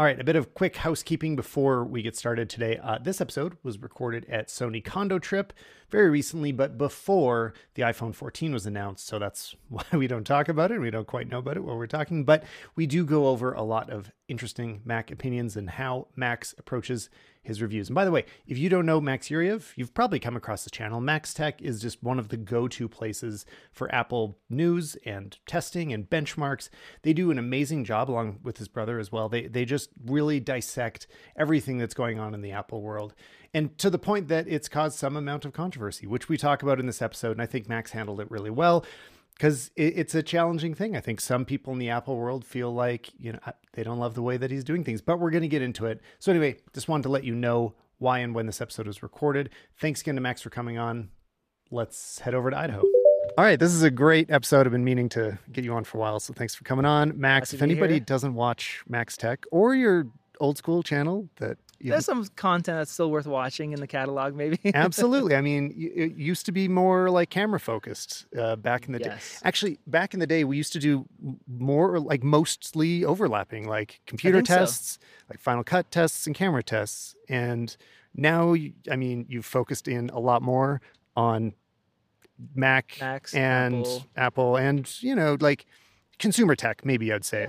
All right, a bit of quick housekeeping before we get started today. Uh, this episode was recorded at Sony Kando Trip very recently, but before the iPhone 14 was announced. So that's why we don't talk about it. We don't quite know about it while we're talking, but we do go over a lot of interesting Mac opinions and how Max approaches his reviews. And by the way, if you don't know Max Yuryev, you've probably come across the channel. Max Tech is just one of the go to places for Apple news and testing and benchmarks. They do an amazing job along with his brother as well. They, they just really dissect everything that's going on in the Apple world. And to the point that it's caused some amount of controversy, which we talk about in this episode. And I think Max handled it really well because it's a challenging thing. I think some people in the Apple world feel like, you know, they don't love the way that he's doing things, but we're going to get into it. So, anyway, just wanted to let you know why and when this episode was recorded. Thanks again to Max for coming on. Let's head over to Idaho. All right, this is a great episode. I've been meaning to get you on for a while, so thanks for coming on, Max. If anybody here. doesn't watch Max Tech or your old school channel that you There's some content that's still worth watching in the catalog, maybe. Absolutely. I mean, it used to be more like camera focused uh, back in the Yes. day. Actually, back in the day, we used to do more like mostly overlapping, like computer think so. tests, like Final Cut tests, and camera tests. And now, I mean, you've focused in a lot more on Mac Macs, and Apple. Apple, and you know, like consumer tech, maybe I'd say.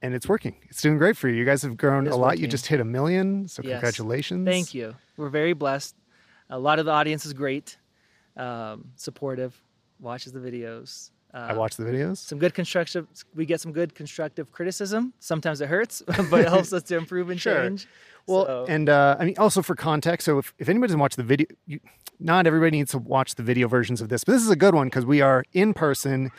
And it's working. It's doing great for you. You guys have grown a lot. You just hit a million. So Yes. congratulations. Thank you. We're very blessed. A lot of the audience is great, um, supportive, watches the videos. Uh, I watch the videos. some good constructive. We get some good constructive criticism. Sometimes it hurts, but it helps us to improve and Sure. change. Well, So- and uh, I mean, also for context, so if, if anybody doesn't watch the video, you, not everybody needs to watch the video versions of this, but this is a good one because we are in person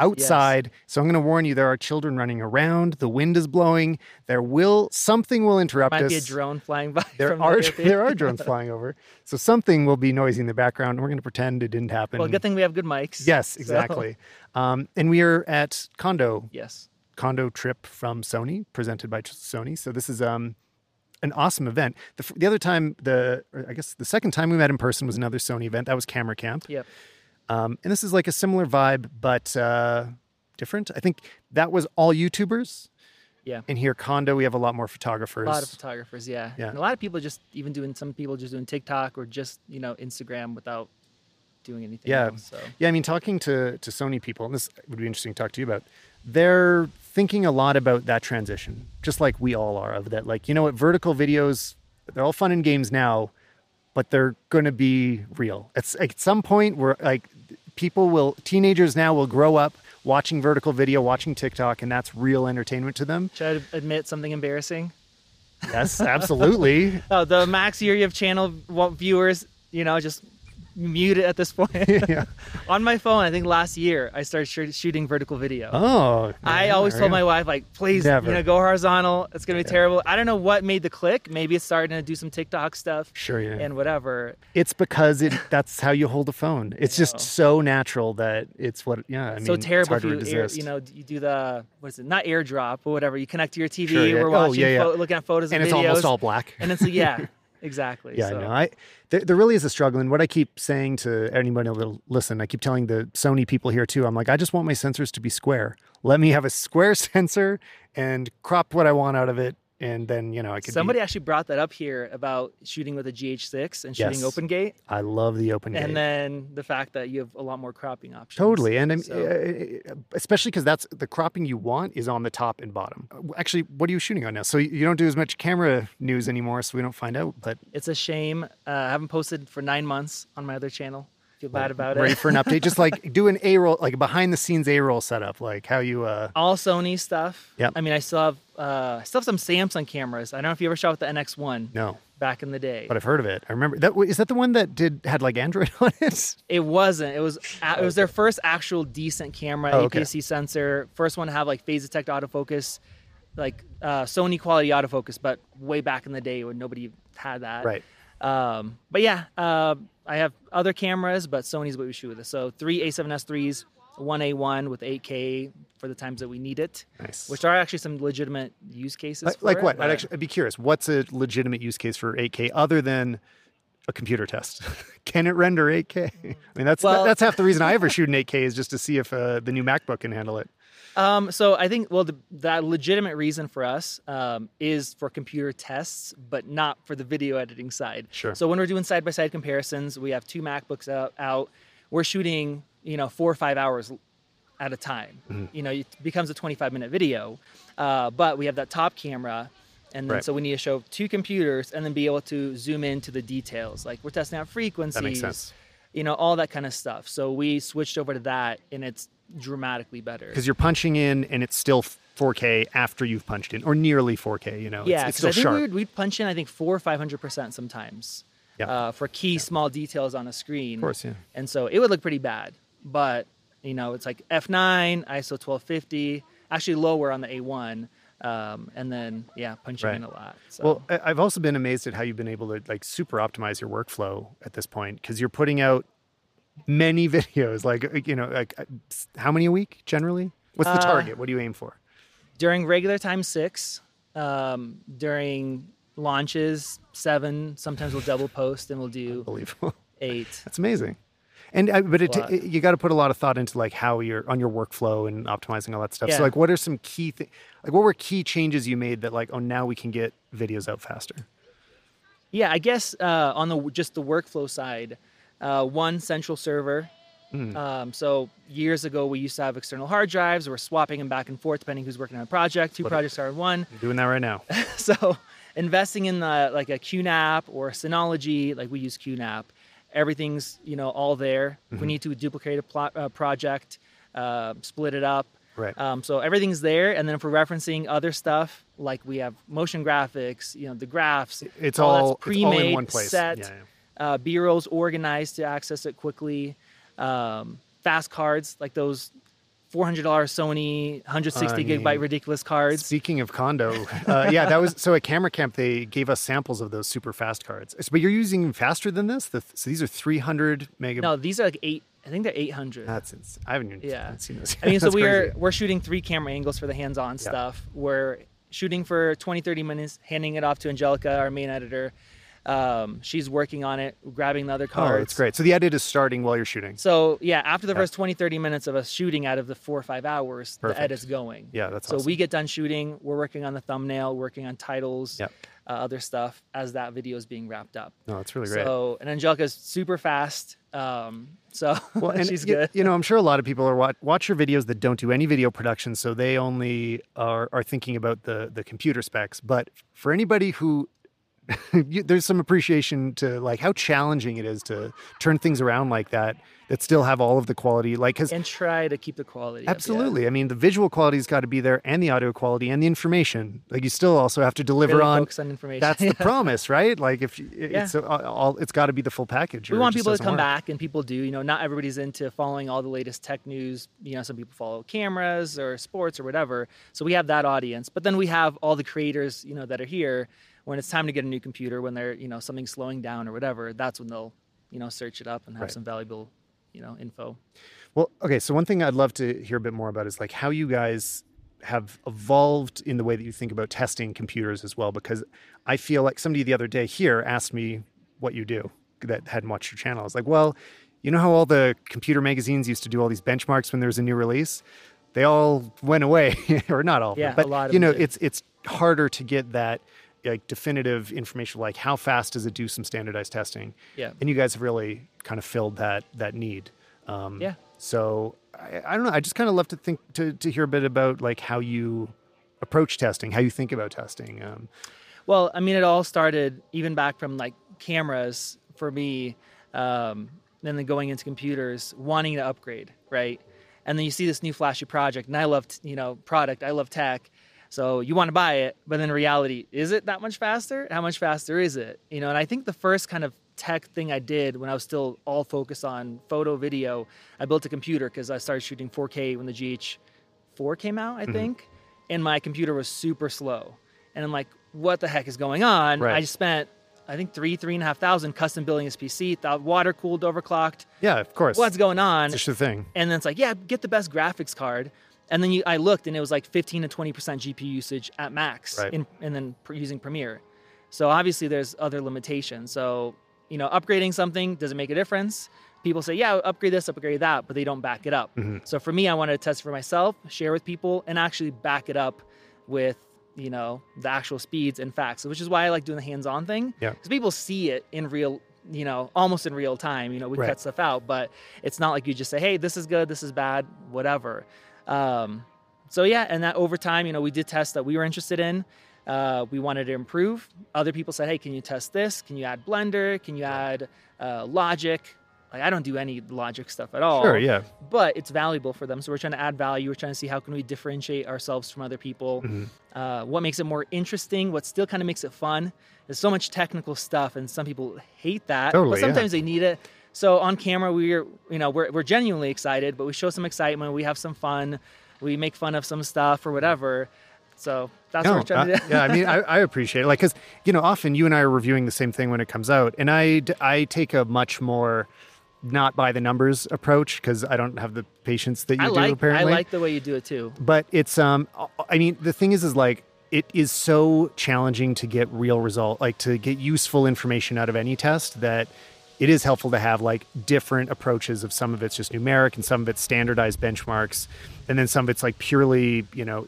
outside. So I'm going to warn you: there are children running around. The wind is blowing. There will something will interrupt might us. be a drone flying by. There from are the there are drones flying over, so something will be noisy in the background. And We're going to pretend it didn't happen. Well, good thing we have good mics. yes, So- exactly. Um, and we are at Kando yes. Kando trip from Sony, presented by Sony. So this is um an awesome event. The, the other time, the I guess the second time we met in person was another Sony event. That was Camera Camp, Yep. Um, and this is like a similar vibe, but uh, different. I think that was all YouTubers, Yeah. and here Kando we have a lot more photographers. A lot of photographers, yeah. Yeah. And a lot of people just even doing some people just doing TikTok or just you know Instagram without doing anything. Yeah. Else, so Yeah, I mean, talking to to Sony people, and this would be interesting to talk to you about. They're thinking a lot about that transition, just like we all are. Of that, like you know what, vertical videos, they're all fun and games now, but they're going to be real. It's at some point where like people will, teenagers now will grow up watching vertical video, watching TikTok, and that's real entertainment to them. should I admit something embarrassing? Yes, absolutely. Oh, the Max Yuryev channel viewers, you know, just mute it at this point. yeah. On my phone, I think last year I started sh- shooting vertical video. Oh, I always told my wife, like, please, Never. you know, go horizontal. It's gonna be terrible. I don't know what made the click. Maybe it's starting to do some TikTok stuff Sure, yeah. and whatever. It's because it that's how you hold a phone. It's just so natural that it's what yeah. I mean, so it's terrible if to you, air, you know, you do the what is it? Not airdrop, but whatever. You connect to your TV. Sure, yeah. We're Oh, watching, yeah, yeah. pho- looking at photos and and it's videos, almost all black. and it's yeah, exactly. yeah, so. no, I there, there really is a struggle, and what I keep saying to anybody that'll listen, I keep telling the Sony people here too. I'm like, I just want my sensors to be square. Let me have a square sensor and crop what I want out of it, and then you know I could. be- Somebody actually brought that up here about shooting with a GH6 and shooting Yes. open gate, I love the open gate, and then the fact that you have a lot more cropping options. Totally, and I'm, So- uh, especially because that's the cropping you want is on the top and bottom. Uh, Actually, what are you shooting on now? So you- you don't do as much camera news anymore, so we don't find out. But It's a shame. Uh, I haven't posted for nine months on my other channel. Feel bad about ready it. for an update, just like do an A roll, like a behind the scenes A roll setup, like how you. uh All Sony stuff. Yep. I mean, I still have uh, I still have some Samsung cameras. I don't know if you ever shot with the NX1 No, back in the day. but I've heard of it. I remember that. Is that the one that did had like Android on it? It wasn't. It was. It was their first actual decent camera, Oh, okay. APS-C sensor. First one to have like phase detect autofocus, like uh, Sony quality autofocus, but way back in the day when nobody had that. Right. Um, but yeah, uh, I have other cameras, but Sony's what we shoot with. So three A7S threes, one A1 with 8K for the times that we need it, Nice. which are actually some legitimate use cases. like, for like it, what? I'd actually I'd be curious. What's a legitimate use case for 8K other than a computer test? can it render 8K? I mean, that's Well- that's half the reason I ever shoot in 8K is just to see if uh, the new MacBook can handle it. Um, so I think well, the, the legitimate reason for us um, is for computer tests, but not for the video editing side. Sure. So when we're doing side by side comparisons, we have two MacBooks out, out. We're shooting, you know, four or five hours at a time. Mm-hmm. You know, it becomes a 25 minute video, uh, but we have that top camera. And then Right. so we need to show two computers and then be able to zoom into the details. Like we're testing out frequencies, you know, all that kind of stuff. So we switched over to that and it's dramatically better. Because you're punching in and it's still 4K after you've punched in, or nearly 4K. You know, Yeah, it's, it's still I think sharp. we would, we'd punch in, I think, four or 500% sometimes Yeah. uh, for key small details on a screen. Of course, yeah. And so it would look pretty bad. But, you know, it's like F9, ISO 1250, actually lower on the A1. Um, and then, yeah, punching Right. in a lot. So. Well, I've also been amazed at how you've been able to like super optimize your workflow at this point because you're putting out many videos. Like you know, like uh, how many a week generally? What's the Uh, target? What do you aim for? during regular time, six. Um, during launches, seven. Sometimes we'll double post and we'll do Unbelievable. eight. That's amazing. And uh, but it, it- you got to put a lot of thought into like how you're on your workflow and optimizing all that stuff. Yeah. So like, what are some key things? Like, what were key changes you made that like, oh, now we can get videos out faster? Yeah, I guess uh, on the just the workflow side, uh, one central server. Hmm. Um, so years ago, we used to have external hard drives. We're swapping them back and forth depending who's working on a project. Two projects are in one. I'm doing that right now. so investing in the, like a QNAP or Synology, like we use QNAP, everything's you know all there. We Mm-hmm. need to duplicate a plot, uh, project, uh, split it up. Right. Um, so everything's there, and then if we're referencing other stuff, like we have motion graphics, you know, the graphs, It's all all- that's it's all in pre-made, one place. set. Yeah, Uh, B-rolls organized to access it quickly. Um, fast cards like those $400 Sony 160 I mean, gigabyte ridiculous cards. Speaking of Kando, uh, yeah, that was so at Camera Camp they gave us samples of those super fast cards. But you're using faster than this. The, so these are 300 megabytes. No, these are like eight. I think they're 800. That's ins- I haven't even Yeah. seen those. I mean, so we're we're shooting three camera angles for the hands-on stuff. We're shooting for 20, 30 minutes, handing it off to Angelica, our main editor. Um, she's working on it, grabbing the other cards. Oh, cards. it's great. So the edit is starting while you're shooting. So yeah, after the Yeah. first 20, 30 minutes of us shooting out of the four or five hours, Perfect. the edit's going. Yeah, that's so awesome. we get done shooting. We're working on the thumbnail, working on titles, Yep. uh, other stuff as that video is being wrapped up. No, that's really great. So and Angelica's super fast. Um, so Well, and she's y- good. You know, I'm sure a lot of people are watch, watch your videos that don't do any video production, so they only are, are thinking about the the computer specs. But for anybody who you, there's some appreciation to like how challenging it is to turn things around like that that still have all of the quality like and try to keep the quality. up, yeah. absolutely i mean the visual quality's got to be there and the audio quality and the information like you still also have to deliver Really on on information. that's the promise right like if you, Yeah. it's all, all it's got to be the full package we want people to come work. back and people do you know not everybody's into following all the latest tech news you know some people follow cameras or sports or whatever so we have that audience but then we have all the creators you know that are here when it's time to get a new computer when they're you know something's slowing down or whatever that's when they'll you know search it up and have Right. some valuable you know info Well, okay. So one thing I'd love to hear a bit more about is like how you guys have evolved in the way that you think about testing computers as well. Because I feel like somebody the other day here asked me what you do that hadn't watched your channel. I was like, well, you know how all the computer magazines used to do all these benchmarks when there was a new release? They all went away, or not all, them, Yeah, a but you know, it's it's harder to get that like definitive information, like how fast does it do some standardized testing? Yeah. and you guys have really kind of filled that that need. Um, Yeah. So I, I don't know. I just kind of love to think to to hear a bit about like how you approach testing, how you think about testing. Um, Well, I mean, it all started even back from like cameras for me, um, and then going into computers, wanting to upgrade, right? And then you see this new flashy project, and I love, t- you know, product. I love tech, so you want to buy it, but in reality, is it that much faster? How much faster is it? You know, and I think the first kind of tech thing I did when I was still all focused on photo, video, I built a computer because I started shooting 4K when the GH4 came out, I mm-hmm. think, and my computer was super slow. And I'm like, what the heck is going on? Right. I just spent, I think, three, three and a half thousand custom building this PC, thought water cooled, overclocked. yeah, of course. What's going on? It's just the thing. And then it's like, yeah, get the best graphics card. And then you, I looked, and it was like 15 to 20 percent GPU usage at max, Right. in, and then using Premiere. So obviously, there's other limitations. So you know, upgrading something does it make a difference? people say, yeah, upgrade this, upgrade that, but they don't back it up. Mhm. So for me, I wanted to test for myself, share with people, and actually back it up with you know the actual speeds and facts, which is why I like doing the hands-on thing. Yeah. because people see it in real, you know, almost in real time. You know, we Right. cut stuff out, but it's not like you just say, hey, this is good, this is bad, whatever. Um, so yeah, and that over time, you know, we did tests that we were interested in. Uh, we wanted to improve. Other people said, "Hey, can you test this? Can you add Blender? Can you add uh, Logic?" Like I don't do any Logic stuff at all. Sure, yeah. But it's valuable for them, so we're trying to add value. We're trying to see how can we differentiate ourselves from other people. Mm-hmm. Uh, what makes it more interesting? What still kind of makes it fun? There's so much technical stuff, and some people hate that. Totally, but yeah. sometimes they need it. So on camera, we're you know we're we're genuinely excited, but we show some excitement. We have some fun. We make fun of some stuff or whatever. So that's No, what we're trying uh, to do. yeah, I mean, I, I appreciate it. Like, because, you know, often you and I are reviewing the same thing when it comes out. And I I take a much more not by the numbers approach because I don't have the patience that you I do, like I like the way you do it too. but it's um i mean the thing is is like it is so challenging to get real result like to get useful information out of any test that it is helpful to have like different approaches of some of it's just numeric and some of it's standardized benchmarks and then some of it's like purely you know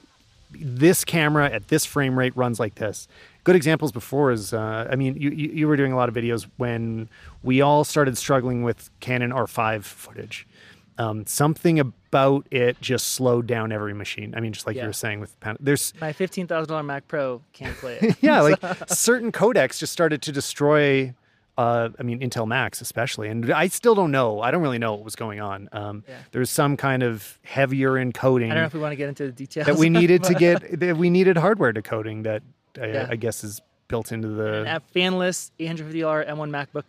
this camera at this frame rate runs like this good examples before is uh, i mean you, you were doing a lot of videos when we all started struggling with canon r5 footage um, something about it just slowed down every machine. I mean, just like you were saying with there's My fifteen thousand dollar Mac Pro can't play it. yeah, like certain codecs just started to destroy. Uh, I mean, Intel Macs especially, and I still don't know. I don't really know what was going on. Um, Yeah. There's some kind of heavier encoding I don't know if we want to get into the details. that we needed to get. That we needed hardware decoding that I, Yeah. I guess is built into the fanless $850 M1 MacBook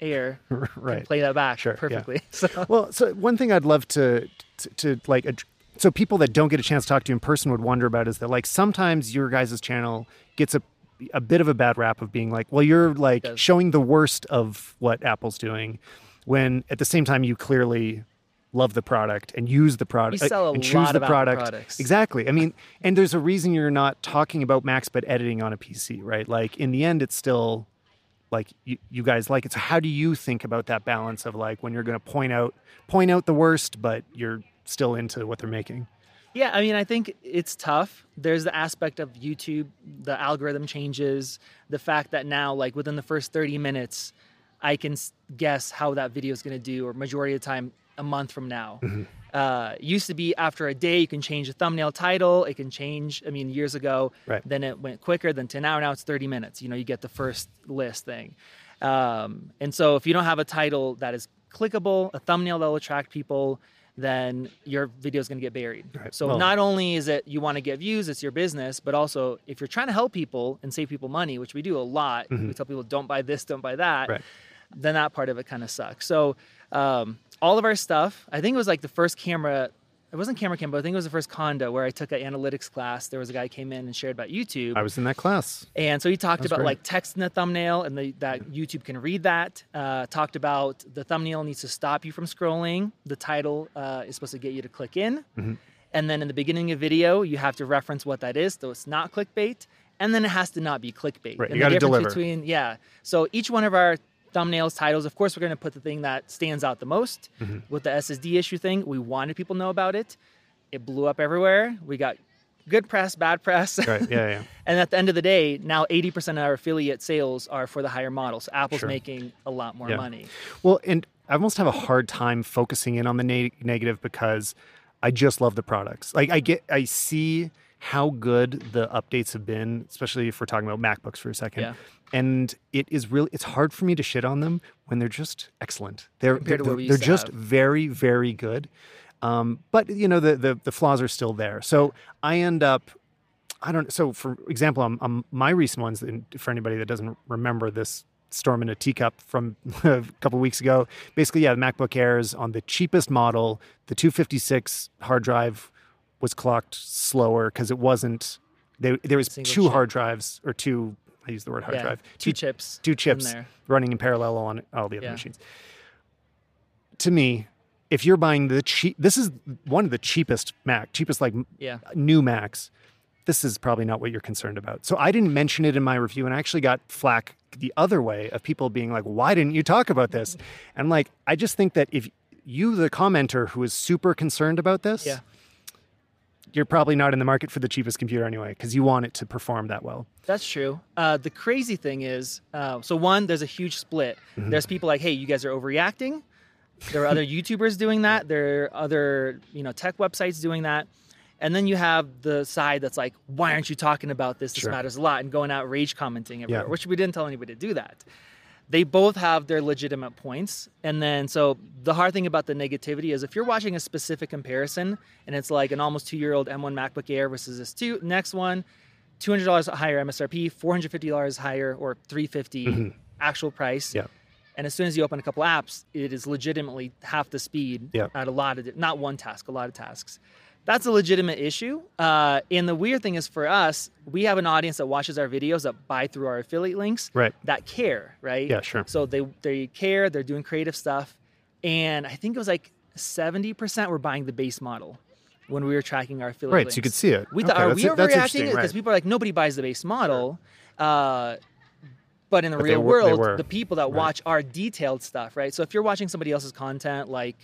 Air can right. play that back Sure, yeah. perfectly. So Well, so one thing I'd love to, to, to like, ad- so people that don't get a chance to talk to you in person would wonder about is that like sometimes your guys' channel gets a a bit of a bad rap of being like, well, you're like showing the worst of what Apple's doing, when at the same time you clearly love the product and use the product We uh, sell a and choose the product products. exactly. I mean, and there's a reason you're not talking about Macs but editing on a PC, right? Like in the end, it's still like you, you guys like it. So how do you think about that balance of like when you're going to point out point out the worst, but you're still into what they're making? Yeah, I mean, I think it's tough. There's the aspect of YouTube, the algorithm changes, the fact that now, like within the first 30 minutes, I can guess how that video is going to do, or majority of the time, a month from now. Mm-hmm. Uh, used to be after a day, you can change the thumbnail title. It can change. I mean, years ago, Right. then it went quicker than to now. Now it's 30 minutes. You know, you get the first list thing. Um, and so if you don't have a title that is clickable, a thumbnail that will attract people, then your video is going to get buried. Right. So Well- not only is it you want to get views, it's your business, but also if you're trying to help people and save people money, which we do a lot, we tell people don't buy this, don't buy that. Mm-hmm. Right. Then that part of it kind of sucks. So um, all of our stuff, I think it was like the first camera. It wasn't Camera Camp, but I think it was the first Kando where I took an analytics class. There was a guy who came in and shared about YouTube. I was in that class. And so he talked That's about great. like text in the thumbnail and the, that YouTube can read that. Uh, talked about the thumbnail needs to stop you from scrolling. The title uh, is supposed to get you to click in. Mm-hmm. And then in the beginning of video, you have to reference what that is, so it's not clickbait. And then it has to not be clickbait. Right, And you gotta deliver. Between yeah, so each one of our thumbnails, titles, of course, we're going to put the thing that stands out the most. Mm-hmm. With the SSD issue thing, we wanted people to know about it. It blew up everywhere. We got good press, bad press. Right. Yeah. Yeah. And at the end of the day, now 80% of our affiliate sales are for the higher model. So Apple's Sure. making a lot more Yeah. money. Well, and I almost have a hard time focusing in on the ne- negative because I just love the products. Like I get, I see how good the updates have been, especially if we're talking about MacBooks for a second. Yeah. And it is really, it's hard for me to shit on them when they're just excellent. They're they're, they're just very, very good. Um, but you know the, the the flaws are still there. So I end up I don't. So, for example, um, um, my recent ones, for anybody that doesn't remember this storm in a teacup from a couple weeks ago, basically, yeah, the MacBook Airs on the cheapest model, the 256 hard drive was clocked slower because it wasn't. There, there was Single two chip. hard drives or two. I use the word hard yeah, drive. two chips. two chips running in parallel on all the other Yeah. machines. To me, if you're buying the cheap, this is one of the cheapest Mac, cheapest like Yeah. new Macs, this is probably not what you're concerned about. So I didn't mention it in my review, and I actually got flack the other way of people being like, "Why didn't you talk about this?" And like, I just think that if you, the commenter, who is super concerned about this, Yeah. You're probably not in the market for the cheapest computer anyway because you want it to perform that well. That's true. Uh, the crazy thing is, uh, so one, there's a huge split. Mm-hmm. There's people like, hey, you guys are overreacting. There are other YouTubers doing that. There are other, you know, tech websites doing that. And then you have the side that's like, why aren't you talking about this? This Sure. matters a lot, and going out rage commenting everywhere, Yeah. which we didn't tell anybody to do that. They both have their legitimate points. And then, so the hard thing about the negativity is if you're watching a specific comparison and it's like an almost two year old M1 MacBook Air versus this two, next one, $200 higher MSRP, $450 higher, or 350 mm-hmm. actual price. Yeah. And as soon as you open a couple apps, it is legitimately half the speed Yeah. at a lot of, not one task, a lot of tasks. That's a legitimate issue. Uh, and the weird thing is for us, we have an audience that watches our videos that buy through our affiliate links Right. that care, right? Yeah, sure. So they they care, they're doing creative stuff. And I think it was like 70% were buying the base model when we were tracking our affiliate Right, links. so you could see it. We Okay, thought, are that's- we overreacting? Because right. people are like, nobody buys the base model. Uh, but in the But real were- world, the people that Right. watch our detailed stuff, right? So if you're watching somebody else's content, like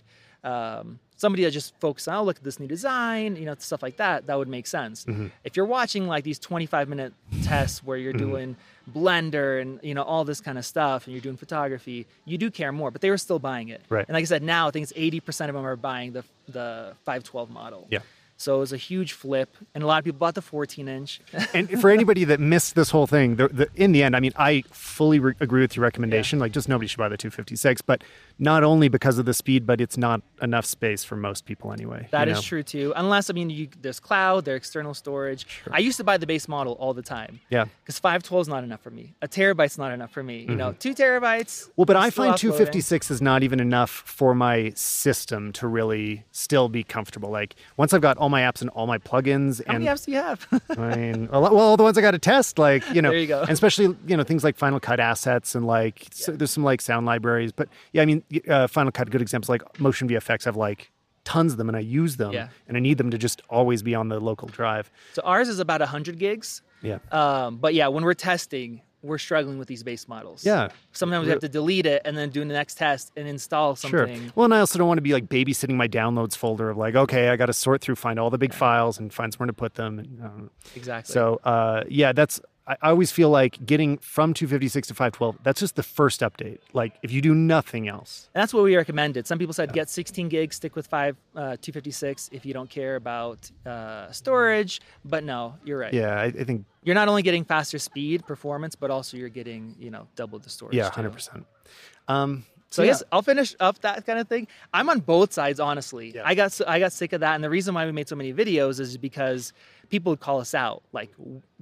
um, somebody that just focuses on, oh, look at this new design, you know, stuff like that, that would make sense. Mm-hmm. If you're watching like these 25 minute tests where you're doing Blender and, you know, all this kind of stuff and you're doing photography, you do care more, but they were still buying it. Right. And like I said, now I think it's 80% of them are buying the, the 512 model. Yeah. So it was a huge flip, and a lot of people bought the 14 inch. and for anybody that missed this whole thing, the, the, in the end, I mean, I fully re- agree with your recommendation. Like, just nobody should buy the 256. But not only because of the speed, but it's not enough space for most people anyway. That is know? true too. Unless I mean, you, there's cloud, there's external storage. I used to buy the base model all the time. Yeah. Because 512 is not enough for me. A terabyte's not enough for me. You know, two terabytes. Mm-hmm. Well, but I find 256 is not even enough for my system to really still be comfortable. Like, once I've got all my apps and all my plugins, How and many apps do you have? I mean, a lot, well, all the ones I got to test, like you know, There you go. and especially you know things like Final Cut assets and like so there's some like sound libraries, but yeah, I mean, uh, Final Cut, good examples like Motion VFX have like tons of them, and I use them, Yeah. and I need them to just always be on the local drive. so ours is about 100 gigs. Yeah, Um, but yeah, when we're testing, we're struggling with these base models. yeah, Sometimes we have to delete it and then do the next test and install something. sure. Well, and I also don't want to be like babysitting my downloads folder of like, okay, I got to sort through, find all the big files, and find somewhere to put them. And, um, Exactly. So uh, yeah, that's I, always feel like getting from 256 to 512. That's just the first update. Like if you do nothing else, And that's what we recommended. Some people said get 16 gigs, stick with five uh, 256 if you don't care about uh, storage. But no, you're right. yeah, I, I think You're not only getting faster speed, performance, but also you're getting you know double the storage. yeah, hundred percent. Um, So yeah. yes, I'll finish up that kind of thing. I'm on both sides, honestly. Yeah. I got I got sick of that, and the reason why we made so many videos is because people would call us out, like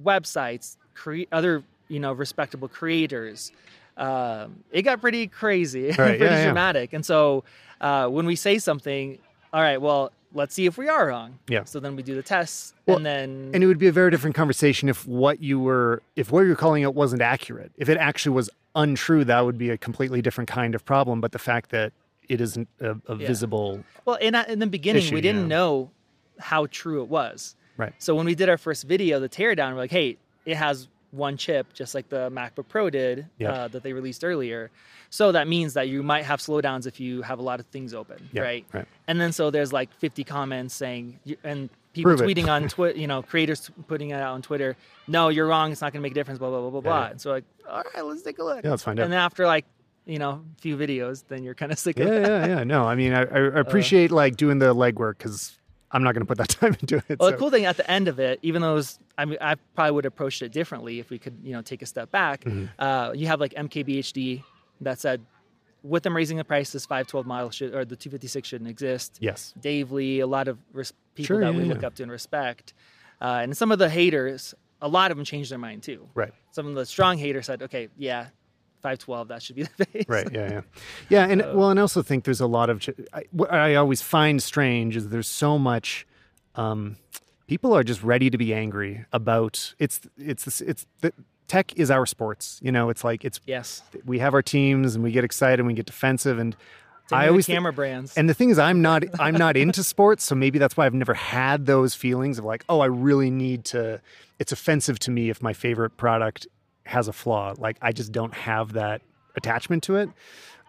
websites, cre- other you know respectable creators. Um, it got pretty crazy, Right, pretty yeah, yeah. dramatic, and so uh, when we say something, all right, well, let's see if we are wrong. Yeah. So then we do the tests, Well, and then And it would be a very different conversation if what you were, if what you're calling it wasn't accurate. If it actually was untrue, that would be a completely different kind of problem. But the fact that it isn't a, a Yeah. visible, well, in in the beginning, issue, we didn't yeah. know how true it was. right? So when we did our first video, the teardown, we're like, hey, it has one chip, just like the MacBook Pro did Yeah. uh, that they released earlier. So that means that you might have slowdowns if you have a lot of things open, Yeah, right? right. And then so there's like 50 comments saying, and people Prove tweeting on Twitter, you know, creators putting it out on Twitter, no, you're wrong. It's not going to make a difference, blah, blah, blah, blah, Yeah, blah. yeah. And so like, all right, let's take a look. Yeah, let's find out. And then after like, you know, a few videos, then you're kind of sick Yeah, of it. yeah, yeah. No, I mean, I, I appreciate like doing the legwork because I'm not going to put that time into it. Well, so- the cool thing at the end of it, even though it was, I mean, I probably would have approached it differently if we could, you know, take a step back. Mm-hmm. Uh, you have like MKBHD that said, with them raising the price, this 512 model should or the 256 shouldn't exist. Yes. Dave Lee, a lot of res- people Sure, that yeah, we yeah. look up to and respect, uh, and some of the haters, a lot of them changed their mind too. Right. Some of the strong haters said, okay, yeah, 512, that should be the base. Right. Yeah. Yeah. Yeah. And well, and I also think there's a lot of I, what I always find strange is there's so much. Um, people are just ready to be angry about it's it's it's, it's the tech is our sports. You know, it's like it's Yes. we have our teams and we get excited and we get defensive and Same I always camera brands. and the thing is, I'm not I'm not into sports, so maybe that's why I've never had those feelings of like, oh, I really need to. It's offensive to me if my favorite product has a flaw. Like I just don't have that attachment to it.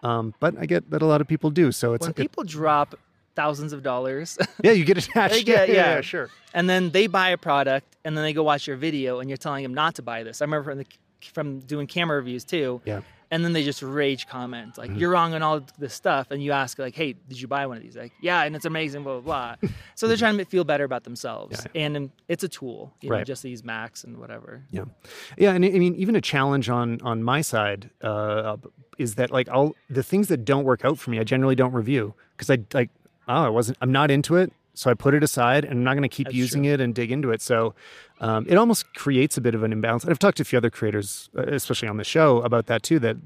Um, but I get that a lot of people do. So it's when it- people drop thousands of dollars yeah, you get attached. Get- yeah, yeah. yeah, sure. and then they buy a product and then they go watch your video and you're telling them not to buy this. I remember from the from doing camera reviews too. Yeah. And then they just rage comment Mm-hmm. like you're wrong on all this stuff and you ask like hey did you buy one of these like yeah and it's amazing blah blah blah so they're trying to feel better about themselves Mm-hmm. Yeah. and um, it's a tool you know just these Macs and whatever Yeah, yeah, and I mean, even a challenge on on my side uh, is that like I'll the things that don't work out for me, I generally don't review because I like oh I wasn't I'm not into it, so I put it aside, and I'm not going to keep That's using true. it and dig into it. So um, it almost creates a bit of an imbalance. And I've talked to a few other creators, uh, especially on the show, about that too. That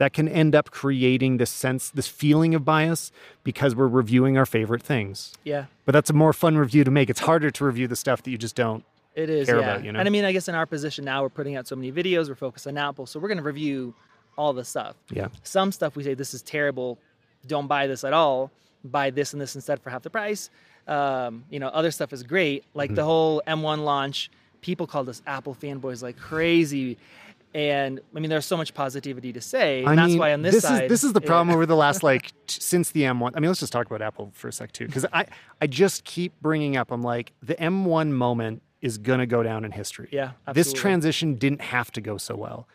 that can end up creating this sense, this feeling of bias because we're reviewing our favorite things. yeah But that's a more fun review to make. It's harder to review the stuff that you just don't. It is, care yeah. about, you know? And I mean, I guess in our position now, we're putting out so many videos. We're focused on Apple, so we're going to review all the stuff. Yeah. Some stuff we say this is terrible. Don't buy this at all. Buy this and this instead for half the price. Um, you know, other stuff is great. Like Mm-hmm. the whole M1 launch, people called us Apple fanboys like crazy. And I mean, there's so much positivity to say. And I that's mean, why on this, this side, is this is the problem over the last like since the M1. I mean, let's just talk about Apple for a sec too, because I I just keep bringing up. I'm like the M1 moment is gonna go down in history. Yeah, this transition didn't have to go so well.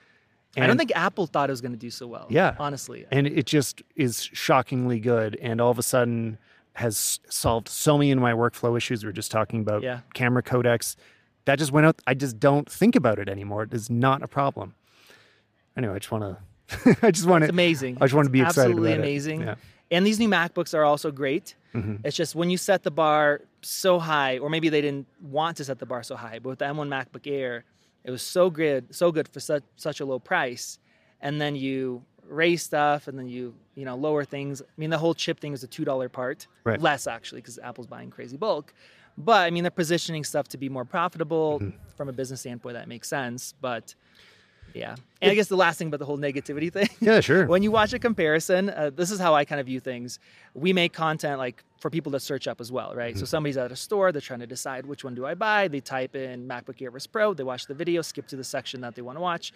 I don't think Apple thought it was going to do so well. Yeah. Honestly. and it just is shockingly good, and all of a sudden has solved so many of my workflow issues. We were just talking about Yeah. camera codecs. That just went out. I just don't think about it anymore. It is not a problem. Anyway, I just want to. I just want to. amazing. I just want to be excited absolutely about it. amazing. Yeah. And these new MacBooks are also great. Mm-hmm. It's just when you set the bar so high, or maybe they didn't want to set the bar so high, but with the M1 MacBook Air, it was so good, so good for such such a low price. And then you raise stuff, and then you you know lower things. I mean, the whole chip thing is a two dollar part, Right. less actually, because Apple's buying crazy bulk. But I mean, they're positioning stuff to be more profitable Mm-hmm. from a business standpoint. That makes sense, but. Yeah. And I guess the last thing about the whole negativity thing Yeah, sure. when you watch a comparison, uh, this is how I kind of view things. We make content like for people to search up as well, right? Mm-hmm. So somebody's at a store, they're trying to decide which one do I buy. They type in MacBook Air vs Pro, they watch the video, skip to the section that they want to watch.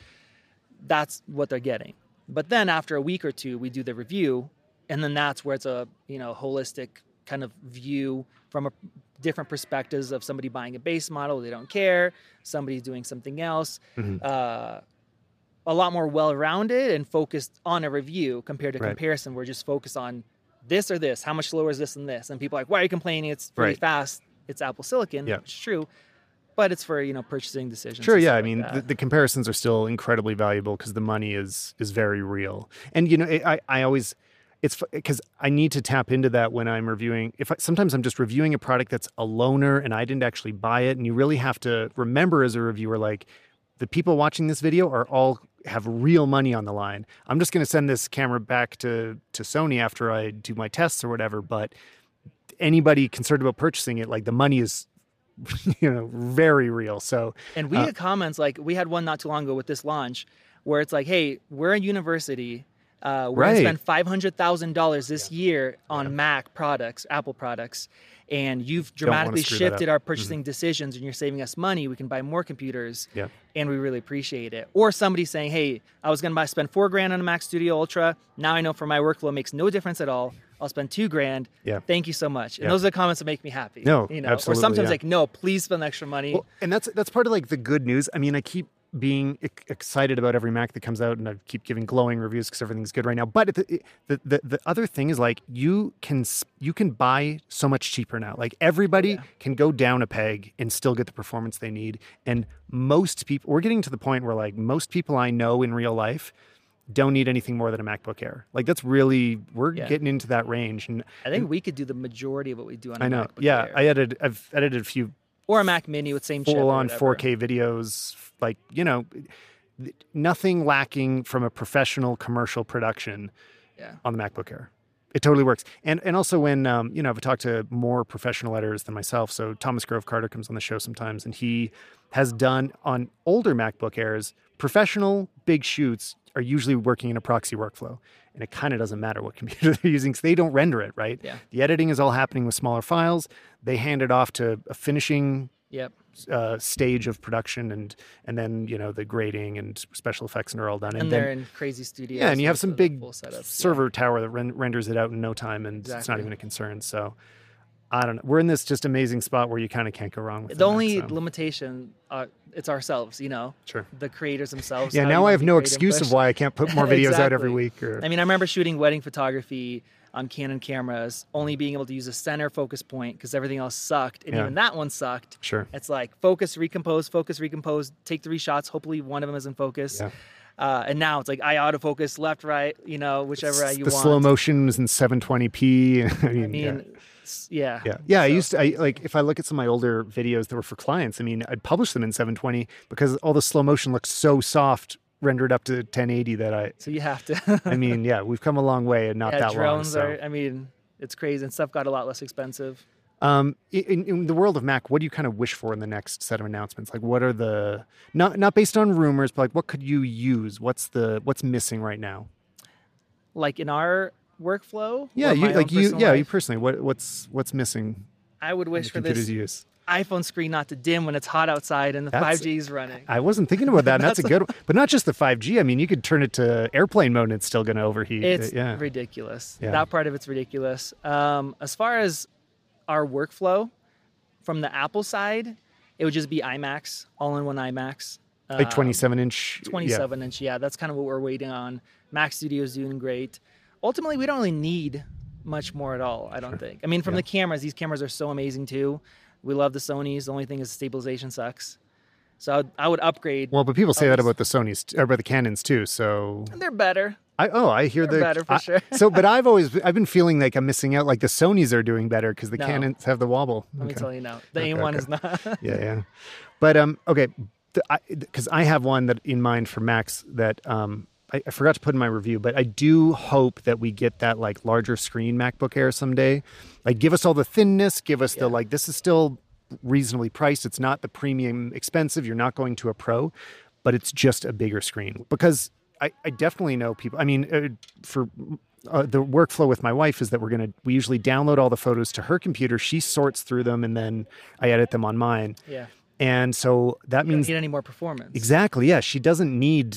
That's what they're getting. But then after a week or two, we do the review, and then that's where it's a you know holistic kind of view from a different perspectives of somebody buying a base model, they don't care. Somebody's doing something else. Mhm. Uh, a lot more well-rounded and focused on a review compared to Right. comparison. We're just focused on this or this. How much slower is this and this? And people are like, why are you complaining? It's really Right. fast. It's Apple Silicon, Yeah. which is true, but it's for you know purchasing decisions. Sure, yeah. I mean, the, the comparisons are still incredibly valuable because the money is is very real. And you know, I I always it's because I need to tap into that when I'm reviewing. If I, sometimes I'm just reviewing a product that's a loaner and I didn't actually buy it, and you really have to remember as a reviewer, like the people watching this video are all have real money on the line. I'm just going to send this camera back to to Sony after I do my tests or whatever, but anybody concerned about purchasing it, like the money is you know very real. So And we Uh, get comments like we had one not too long ago with this launch where it's like, hey, we're a university. Uh, we're Right. gonna spend five hundred thousand dollars this year on Mac products, Apple products, and you've dramatically screw that up. Mm-hmm. shifted our purchasing decisions, and you're saving us money. We can buy more computers, Yeah. and we really appreciate it. Or somebody saying, hey, I was gonna buy spend four grand on a Mac Studio Ultra. Now I know for my workflow it makes no difference at all. I'll spend two grand. Yeah. Thank you so much. And Yeah. those are the comments that make me happy. No, you know, absolutely, or sometimes yeah. like, no, please spend extra money. Well, and that's that's part of like the good news. I mean, I keep being excited about every Mac that comes out, and I keep giving glowing reviews because everything's good right now. But the, the the the other thing is like you can you can buy so much cheaper now. Like everybody Yeah. can go down a peg and still get the performance they need. And most people, we're getting to the point where like most people I know in real life don't need anything more than a MacBook Air. Like that's really we're Yeah. getting into that range. And I think we could do the majority of what we do on I know, MacBook yeah, Air. I edited I've edited a few or a Mac Mini with same chip. full on whatever. 4K videos, like you know, nothing lacking from a professional commercial production Yeah. on the MacBook Air. It totally works. And and also when um, you know, I've talked to more professional editors than myself. So Thomas Grove Carter comes on the show sometimes, and he has done on older MacBook Airs professional big shoots are usually working in a proxy workflow. And it kind of doesn't matter what computer they're using because they don't render it, right? Yeah. The editing is all happening with smaller files. They hand it off to a finishing Yep. uh, stage of production, and and then you know the grading and special effects and are all done, and, and, they're then in crazy studios. yeah, and you have some big setups, yeah. server tower that ren- renders it out in no time, and it's not even a concern. So. I don't know. We're in this just amazing spot where you kind of can't go wrong with The only so. limitation, uh, it's ourselves. You know, Sure. the creators themselves. Yeah, now I have no excuse of why I can't put more videos out every week. Or I mean, I remember shooting wedding photography on Canon cameras, only being able to use a center focus point because everything else sucked, and Yeah. even that one sucked. sure. It's like focus, recompose, focus, recompose. Take three shots. Hopefully, one of them is in focus. Yeah. Uh, and now it's like I autofocus left, right. You know, whichever S- you the want. slow motion is in 720p. I mean, I mean, yeah. Yeah. Yeah, yeah. I used to I, like if I look at some of my older videos that were for clients. I mean, I'd publish them in 720 because all the slow motion looks so soft rendered up to 1080 that I. So you have to. I mean, yeah, we've come a long way and not yeah, that long. drones So, are. I mean, it's crazy, and stuff got a lot less expensive. um, in, in the world of Mac, what do you kind of wish for in the next set of announcements? Like, what are the not not based on rumors, but like, what could you use? What's the what's missing right now? Like in our workflow. Yeah, you like you. Yeah, you personally. What what's what's missing? I would wish for this use. iPhone screen not to dim when it's hot outside and the That's- 5G is running. I wasn't thinking about that. And that's, a good one. But not just the 5G. I mean, you could turn it to airplane mode and it's still going to overheat. It's yeah. ridiculous. Yeah. That part of it's ridiculous. Um, as far as our workflow from the Apple side, it would just be iMacs, all in one iMacs. like Um, 27 inch. yeah. 27 inch. Yeah, that's kind of what we're waiting on. Mac is doing great. Ultimately, we don't really need much more at all. I don't think. I mean, from Yeah. the cameras, these cameras are so amazing too. We love the Sony's. The only thing is stabilization sucks. So I would, I would upgrade. Well, but people say that about the Sony's or about the Canons too. So They're better. I oh I hear They're the better for I- sure. so, but I've always I've been feeling like I'm missing out. Like the Sony's are doing better because the No. Canons have the wobble. Let me tell you now. The Okay, A1 okay. is not. yeah, yeah. But um, okay, because I, have one that in mind for Max that um, I, I forgot to put in my review, but I do hope that we get that like larger screen MacBook Air someday. Like, give us all the thinness, give us Yeah. the like. This is still reasonably priced. It's not the premium expensive. You're not going to a pro, but it's just a bigger screen because I, I definitely know people. I mean, uh, for uh, the workflow with my wife is that we're gonna we usually download all the photos to her computer. She sorts through them and then I edit them on mine. yeah. And so that You means need any more performance. exactly, yeah, she doesn't need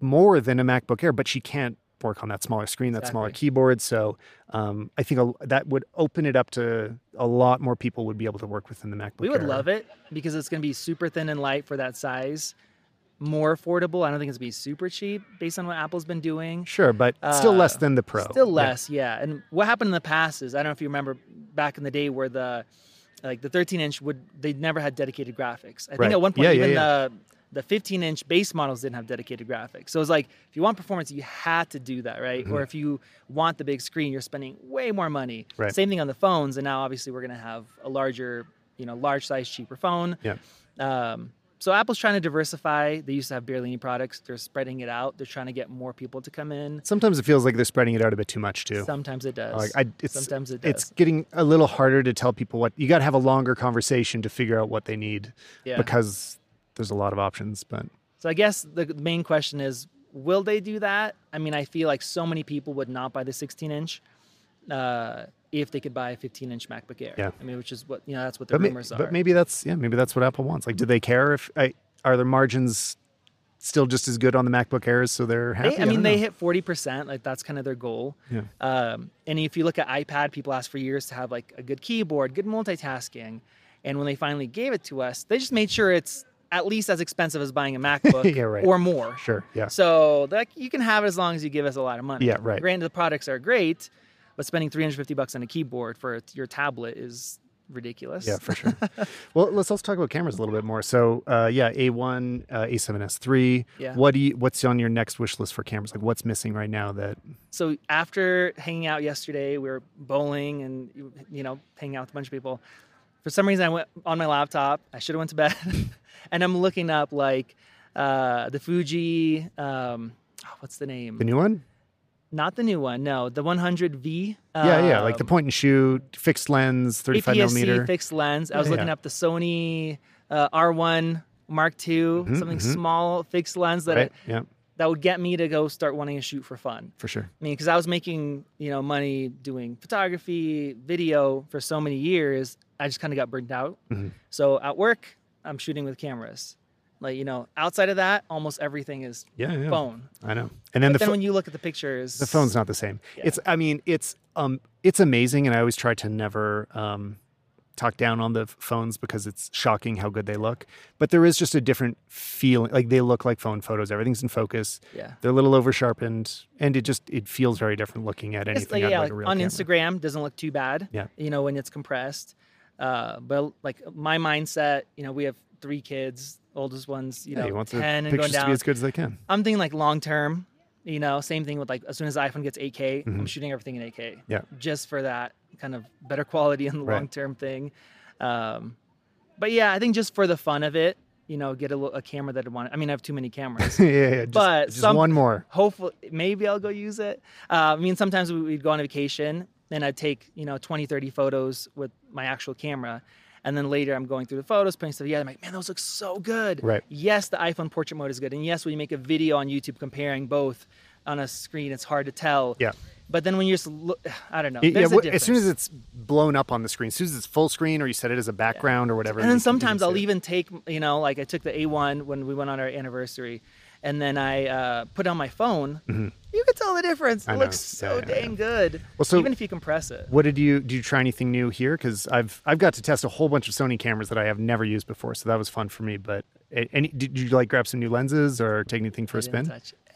more than a MacBook Air, but she can't work on that smaller screen, that smaller keyboard. So um, I think a, that would open it up to a lot more people would be able to work within the MacBook. We would Air. love it because it's going to be super thin and light for that size. More affordable. I don't think it's going to be super cheap based on what Apple's been doing. Sure, but still less Uh, than the Pro. Still less, yeah. And what happened in the past is I don't know if you remember back in the day where the like the 13 inch would they never had dedicated graphics. I think at one point Yeah, yeah, even yeah. the the 15 inch base models didn't have dedicated graphics. So it's like if you want performance, you had to do that, right? Or if you want the big screen, you're spending way more money. Mm-hmm. Right. Same thing on the phones, and now obviously we're gonna have a larger, you know, large size, cheaper phone. Yeah. Um, so Apple's trying to diversify. They used to have barely any products. They're spreading it out. They're trying to get more people to come in. Sometimes it feels like they're spreading it out a bit too much too. Sometimes it does. Like I, it's, Sometimes it does. It's getting a little harder to tell people what you got to have a longer conversation to figure out what they need yeah. because there's a lot of options. But So I guess the main question is, will they do that? I mean, I feel like so many people would not buy the 16 inch uh, if they could buy a 15 inch MacBook Air. Yeah. I mean, which is what you know, that's what the but, may- rumors are. but maybe that's yeah, maybe that's what Apple wants. Like, do they care if I, are their margins still just as good on the MacBook Airs? So they're happy. They, I mean, don't they hit 40 percent. Like that's kind of their goal. Yeah. Um, and if you look at iPad, people asked for years to have like a good keyboard, good multitasking, and when they finally gave it to us, they just made sure it's at least as expensive as buying a MacBook Yeah, right. or more. Sure. Yeah. So like you can have it as long as you give us a lot of money. Yeah, right. Granted, the products are great, but spending 350 bucks on a keyboard for your tablet is ridiculous. Yeah, for sure. well, let's also talk about cameras a little bit more. So, uh, yeah, A1, uh, A7S3. Yeah. What do you? What's on your next wish list for cameras? Like, what's missing right now? That So after hanging out yesterday, we were bowling and you know hanging out with a bunch of people. For some reason, I went on my laptop. I should have went to bed, and I'm looking up like uh, the Fuji. Um, oh, what's the name? the new one? Not the new one. No, the 100V. yeah, yeah, like the um, point and shoot, fixed lens, 35 APS-C millimeter. fixed lens. I was Yeah, looking yeah. up the Sony uh, R1 Mark II, something mhm. small fixed lens that right? Yeah, that would get me to go start wanting to shoot for fun. for sure. I mean, because I was making you know money doing photography, video for so many years, I just kind of got burnt out. Mhm. So at work, I'm shooting with cameras. Like you know, outside of that, almost everything is Yeah, yeah. phone. I know. And then But the then when you look at the pictures, the phone's not the same. Yeah. It's I mean it's um it's amazing, and I always try to never um talk down on the phones because it's shocking how good they look. But there is just a different feeling. Like they look like phone photos. Everything's in focus. Yeah. They're a little over sharpened, and it just it feels very different looking at anything like, yeah, like like a real on camera. Instagram doesn't look too bad. Yeah. You know, when it's compressed. Uh, but like my mindset, you know, we have three kids, oldest ones, you Yeah, know, you 10 and going pictures to be as good as they can. I'm thinking like long term, you know, same thing with like as soon as the iPhone gets 8K, I'm Mhm. shooting everything in 8K. Yeah. Just for that kind of better quality and the Right. long term thing. Um, but yeah, I think just for the fun of it, you know, get a, a camera that I want. I mean, I have too many cameras. yeah, yeah. Just, But just some- one more. Hopefully, maybe I'll go use it. Uh, I mean, sometimes we- we'd go on a vacation and I'd take, you know, 20, 30 photos with my actual camera. And then later I'm going through the photos, putting stuff together. I'm like, man, those look so good. Right. Yes, the iPhone portrait mode is good. And yes, when you make a video on YouTube comparing both on a screen, it's hard to tell. Yeah. But then when you're just, look, I don't know. Yeah, as soon as it's blown up on the screen, as soon as it's full screen, or you set it as a background or whatever. And then you sometimes I'll even take, you know, like I took the A1 when we went on our anniversary, and then I uh, put it on my phone. You can tell the difference. Mm-hmm. It looks so Yeah, dang good. Well, so- even if you compress it. What did you did you try anything new here? Because I've I've got to test a whole bunch of Sony cameras that I have never used before, so that was fun for me. But any did you like grab some new lenses or take anything for I a spin?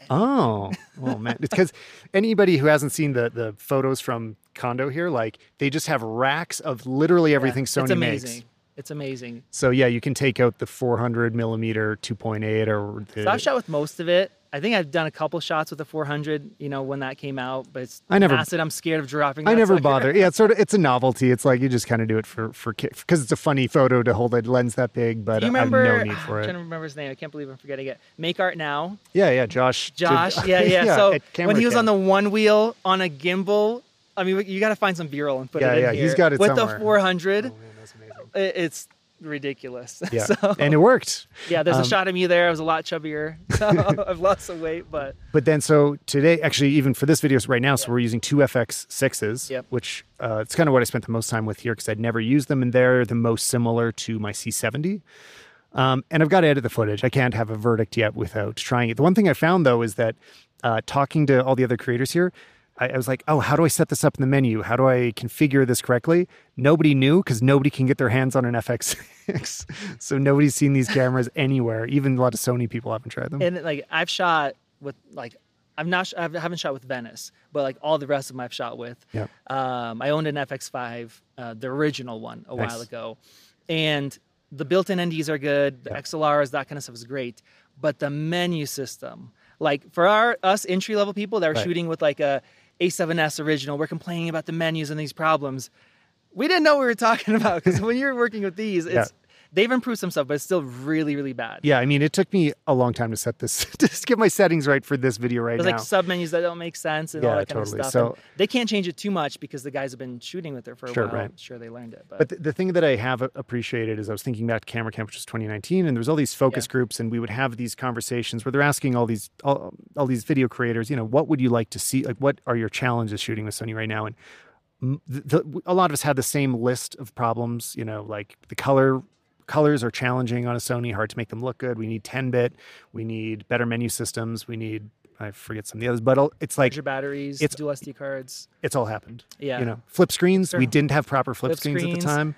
Oh, well, man, it's because anybody who hasn't seen the the photos from Kando here, like they just have racks of literally everything Yeah, Sony It's amazing. makes. It's amazing. So yeah, you can take out the 400 millimeter 2.8 or the, So I've shot with most of it. I think I've done a couple shots with the 400. You know when that came out, but it's I never- massive. I'm scared of dropping. I never sucker. bother. Yeah, it's sort of it's a novelty. It's like you just kind of do it for for because it's a funny photo to hold a lens that big, but you I have remember? no need for it. I'm trying to remember his name. I can't believe I'm forgetting it. Make art now. Yeah, yeah, Josh. did- Josh. Yeah, yeah. so when he was Cam. on the one wheel on a gimbal, I mean, you got to find some B-roll and put Yeah, it in yeah, here. he's got it with somewhere. the 400. Oh, man, that's amazing. it- it's ridiculous. Yeah, so, and it worked. yeah, there's um, a shot of me there. I was a lot chubbier. So I've lost some weight, but But then, so today, actually, even for this video right now, so we're using two FX6s, Yep. which uh, it's kind of what I spent the most time with here because I'd never used them, and they're the most similar to my C70. Um, and I've got to edit the footage. I can't have a verdict yet without trying it. The one thing I found though is that uh, talking to all the other creators here, I, I was like, oh, how do I set this up in the menu? How do I configure this correctly? Nobody knew because nobody can get their hands on an FX6. so nobody's seen these cameras anywhere. Even a lot of Sony people haven't tried them. and like I've shot with like I'm not sh- I haven't shot with Venice, but like all the rest of them I've shot with. Yep. Um, I owned an FS5, uh, the original one, a Nice. while ago, and the built-in NDs are good. The Yeah. XLRs, that kind of stuff is great, but the menu system, like for our us entry level people that are Right. shooting with like a A7S original, we're complaining about the menus and these problems. We didn't know what we were talking about because when you're working with these, it's. They've improved some stuff, but it's still really, really bad. Yeah, I mean, it took me a long time to set this, to just get my settings right for this video right There's now. like sub menus that don't make sense and all Yeah, that kind totally. of stuff. So- And they can't change it too much because the guys have been shooting with it for a Sure, while. right. I'm sure, they learned it, but, but the, the thing that I have appreciated is I was thinking back to Camera Camp, which was 2019, and there was all these focus Yeah. groups, and we would have these conversations where they're asking all these all, all these video creators, you know, what would you like to see? Like, what are your challenges shooting with Sony right now? And the, the, a lot of us had the same list of problems, you know, like the color colors are challenging on a Sony, hard to make them look good. We need 10 bit, we need better menu systems, we need I forget some of the others, but it's like larger batteries, it's- dual SD cards. it's all happened. Yeah. You know, flip screens. We didn't have proper flip, Flip screens, screens. at the time.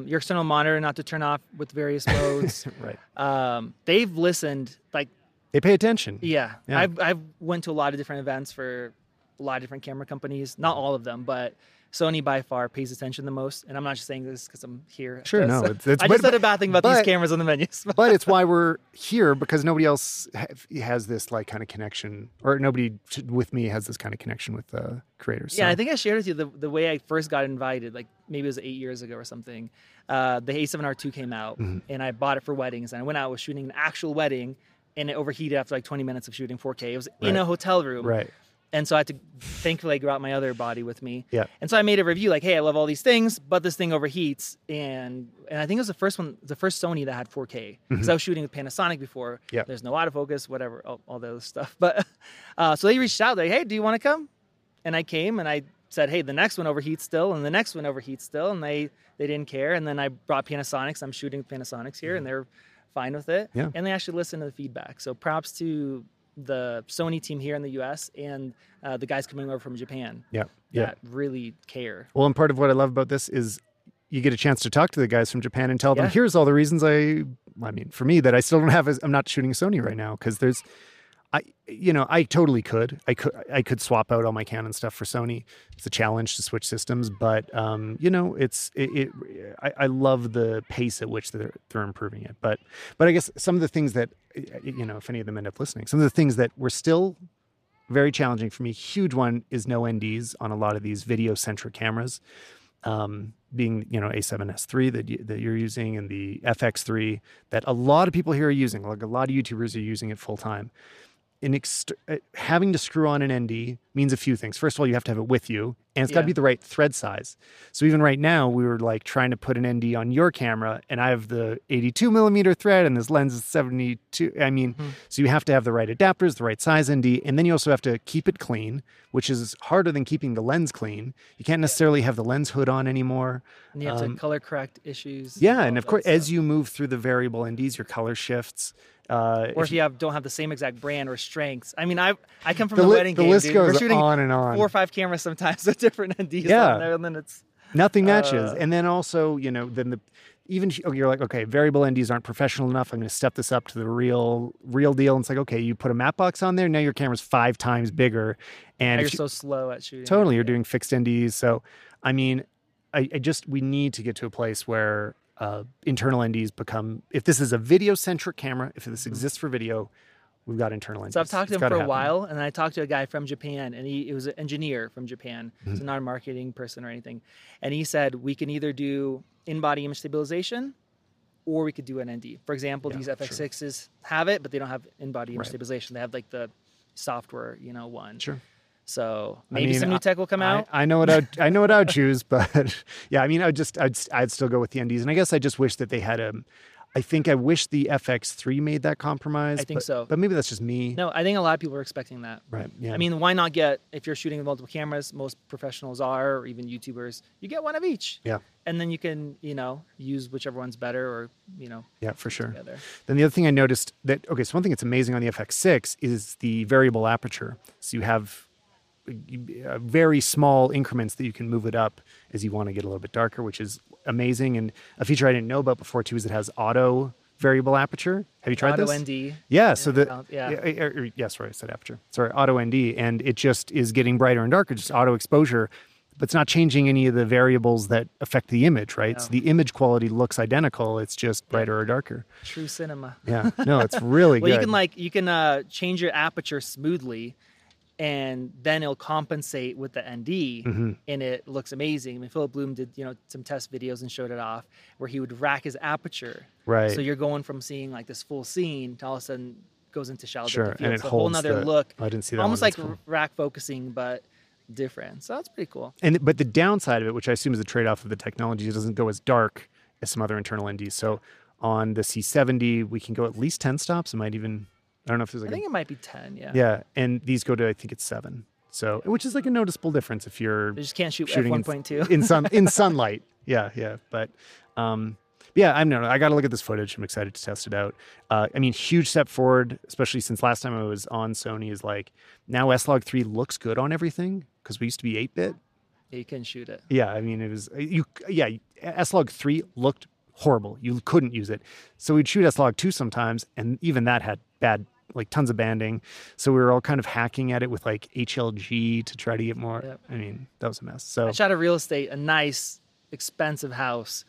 Um, your external monitor not to turn off with various modes. Right. um, they've listened. Like, They pay attention. yeah, Yeah. I've I've went to a lot of different events for a lot of different camera companies. Not all of them, but Sony by far pays attention the most. And I'm not just saying this because I'm here. Sure, no, it's- it's- I but- said a bad thing about but- these cameras on the menus. but it's why we're here because nobody else ha- has this like kind of connection, or nobody with me has this kind of connection with uh, creators. Yeah, I think I shared with you the, the way I first got invited, like maybe it was eight years ago or something. Uh, the A7R2 came out Mm-hmm. and I bought it for weddings. And I went out, was shooting an actual wedding and it overheated after like 20 minutes of shooting 4K. It was in a hotel room. right. And so I had to thankfully I brought my other body with me. Yeah. And so I made a review like, hey, I love all these things, but this thing overheats. And and I think it was the first one, the first Sony that had 4K. Because I was shooting with Panasonic before. Mm-hmm. Yeah. There's no autofocus, whatever, all, all the other stuff. But uh, so they reached out, like, hey, do you want to come? And I came and I said, "Hey, the next one overheats still, and the next one overheats still," and they they didn't care. And then I brought Panasonics. I'm shooting Panasonics here, and they're fine with it. Yeah. And they actually listen to the feedback. So props to the Sony team here in the U.S. and uh, the guys coming over from Japan Yeah. Yeah. really care. Well, and part of what I love about this is you get a chance to talk to the guys from Japan and tell them, here's all the reasons I, I mean, for me that I still don't have, is I'm not shooting Sony right now because there's, I, you know, I totally could, I could, I could swap out all my Canon stuff for Sony. It's a challenge to switch systems, but um, you know, it's it. it I, I love the pace at which they're they're improving it, but but I guess some of the things that you know, if any of them end up listening, some of the things that were still very challenging for me. Huge one is no NDs on a lot of these video centric cameras. Um, being you know A7S3 that you, that you're using and the FX3 that a lot of people here are using, like a lot of YouTubers are using it full time. Ext- uh, having to screw on an ND means a few things. First of all, you have to have it with you, and it's got to be the right thread size. So even right now, we were like trying to put an ND on your camera, and I have the 82 millimeter thread, and this lens is 72. I mean, so you have to have the right adapters, the right size ND, and then you also have to keep it clean, which is harder than keeping the lens clean. You can't necessarily have the lens hood on anymore. And you have Um, to color correct issues. Yeah, all and of course, stuff. as you move through the variable NDs, your color shifts. Uh, or if you have don't have the same exact brand or strengths. I mean, I I come from The the, li- wedding the game. list dude. goes We're shooting on and on. four or five cameras sometimes with different NDs Yeah. on there, and then it's nothing matches Uh, and then also you know then the even oh, you're like okay variable nds aren't professional enough i'm going to step this up to the real real deal and it's like okay you put a matte box on there now your camera's five times bigger and you're you- so slow at shooting. totally you're doing fixed nds so i mean I, I just we need to get to a place where uh, internal nds become if this is a video centric camera if this exists for video we've got internal nds Mm-hmm. So I've talked to It's him for a happen. while, and I talked to a guy from Japan, and he, he was an engineer from Japan, Mm-hmm. so not a marketing person or anything. And he said we can either do in-body image stabilization, or we could do an ND. For example, Yeah, these. FX6s have it, but they don't have in-body image Right. stabilization. They have like the software, you know, one. sure So I maybe mean, some new tech will come I, out. I know what I'd, I know what I'd choose, but yeah, I mean, I'd just I'd I'd still go with the NDs, and I guess I just wish that they had a. I think I wish the FX3 made that compromise. I think but, so. but maybe that's just me. No, I think a lot of people are expecting that. Right? Yeah. I mean, why not get if you're shooting with multiple cameras? Most professionals are, or even YouTubers. You get one of each, yeah, and then you can, you know, use whichever one's better, or you know, yeah, for sure. together. Then the other thing I noticed that okay, so one thing that's amazing on the FX6 is the variable aperture. So you have very small increments that you can move it up as you want to get a little bit darker, which is amazing. And a feature I didn't know about before too is it has auto variable aperture. Have you tried Auto this? Auto ND. Yeah, so the uh, yeah. yeah, er, er, yeah, sorry, I said aperture. Sorry, auto ND, and it just is getting brighter and darker, just auto exposure, but it's not changing any of the variables that affect the image, right? So the image quality looks identical. It's just brighter or darker. True cinema. Yeah, no, it's really Well, good. you can like you can uh, change your aperture smoothly, and then it'll compensate with the ND, Mm-hmm. and it looks amazing. I mean, Philip Bloom did you know some test videos and showed it off where he would rack his aperture. Right. So you're going from seeing like this full scene to all of a sudden goes into shallow Sure, depth of and field. it It's a whole nother the- look. I didn't see that Almost like cool. rack focusing, but different. So that's pretty cool. and but the downside of it, which I assume is a trade-off of the technology, it doesn't go as dark as some other internal NDs. So on the C70, we can go at least 10 stops. It might even I don't know if there's I like a think it might be ten. Yeah. Yeah, and these go to I think it's seven. So which is like a noticeable difference if you're They just can't shoot shooting one in- point in sun in sunlight. Yeah, yeah. But um yeah, I don't know. I got to look at this footage. I'm excited to test it out. Uh, I mean, huge step forward, especially since last time I was on Sony. Is like now S-Log three looks good on everything because we used to be eight bit. You can shoot it. Yeah, I mean, it was you. Yeah, S-Log three looked horrible. You couldn't use it. So we'd shoot S-Log two sometimes, and even that had bad, like tons of banding. So we were all kind of hacking at it with like HLG to try to get more. Yep. I mean, that was a mess. So I shot a real estate, a nice, expensive house,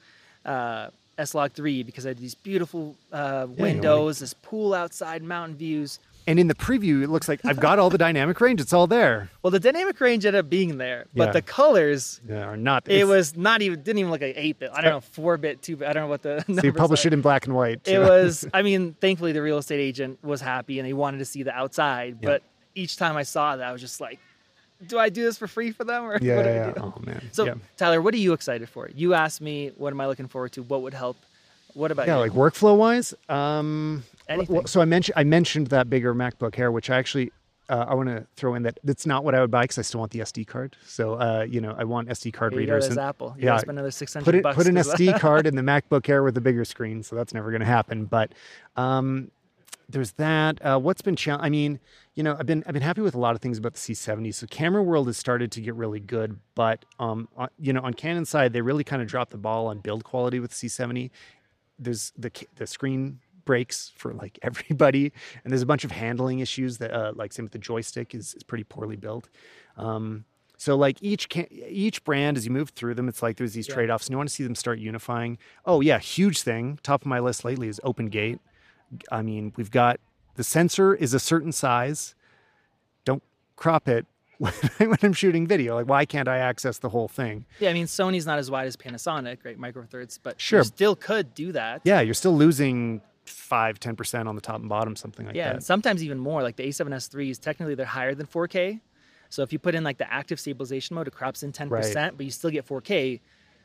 uh, S Log 3, because I had these beautiful uh, windows, this pool outside, mountain views. And in the preview, it looks like I've got all the dynamic range. It's all there. Well, the dynamic range ended up being there, but Yeah. the colors, Yeah, or not. it was not even, didn't even look like 8 bit. I don't know, 4 bit, 2 bit. I don't know what the So you numbers publish are. it in black and white. It was, I mean, thankfully the real estate agent was happy and he wanted to see the outside. Yeah. But each time I saw that, I was just like, do I do this for free for them or Yeah, what do yeah, I yeah. do? Oh man. So, yeah. Tyler, what are you excited for? You asked me, what am I looking forward to? What would help? What about yeah, you? like workflow wise. Um, Anything. well, so I mentioned I mentioned that bigger MacBook Air, which I actually uh, I want to throw in that that's not what I would buy because I still want the SD card. So uh, you know, I want SD card Here you go, readers. and- Apple. You yeah, spend another six hundred put it bucks. put an 'cause- SD card in the MacBook Air with a bigger screen, so that's never going to happen. But um, there's that. Uh, what's been chal- I mean, you know, I've been I've been happy with a lot of things about the C70. So Camera World has started to get really good, but um, on, you know, on Canon side, they really kind of dropped the ball on build quality with C70. There's the the screen breaks for like everybody, and there's a bunch of handling issues that, uh, like same with the joystick, is, is pretty poorly built. Um, so like each ca- each brand, as you move through them, it's like there's these Yeah. trade offs, and you want to see them start unifying. Oh yeah, huge thing. Top of my list lately is Open Gate. I mean, we've got the sensor is a certain size. Don't crop it when I'm shooting video. Like, why can't I access the whole thing? Yeah, I mean Sony's not as wide as Panasonic, right? Micro Thirds, but Sure. you still could do that. Yeah, you're still losing five, ten percent on the top and bottom, something like that. Yeah, that. and sometimes even more. Like the A7S3s, technically they're higher than 4K. So if you put in like the active stabilization mode, it crops in 10%, but you still get 4K.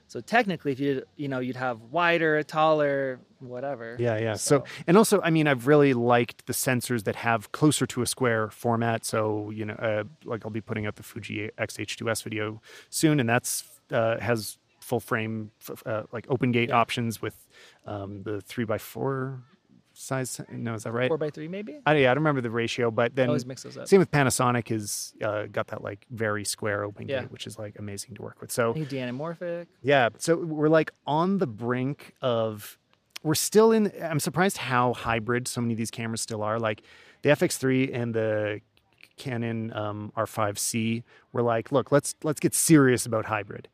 So technically, if you you know you'd have wider, taller, whatever. Yeah, yeah. So, and also, I mean, I've really liked the sensors that have closer to a square format. So, you know, uh, like I'll be putting out the Fuji X-H2S video soon, and that's uh, has full frame, uh, like open gate options with um, the three by four size. No, is that right? Four by three, maybe. I, yeah, I don't remember the ratio, but I then always mix those up. same with Panasonic is uh, got that like very square open Yeah. gate, which is like amazing to work with. So do anamorphic. yeah, so we're like on the brink of we're still in I'm surprised how hybrid so many of these cameras still are. Like the FX3 and the Canon um, R5C were like, look, let's let's get serious about hybrid.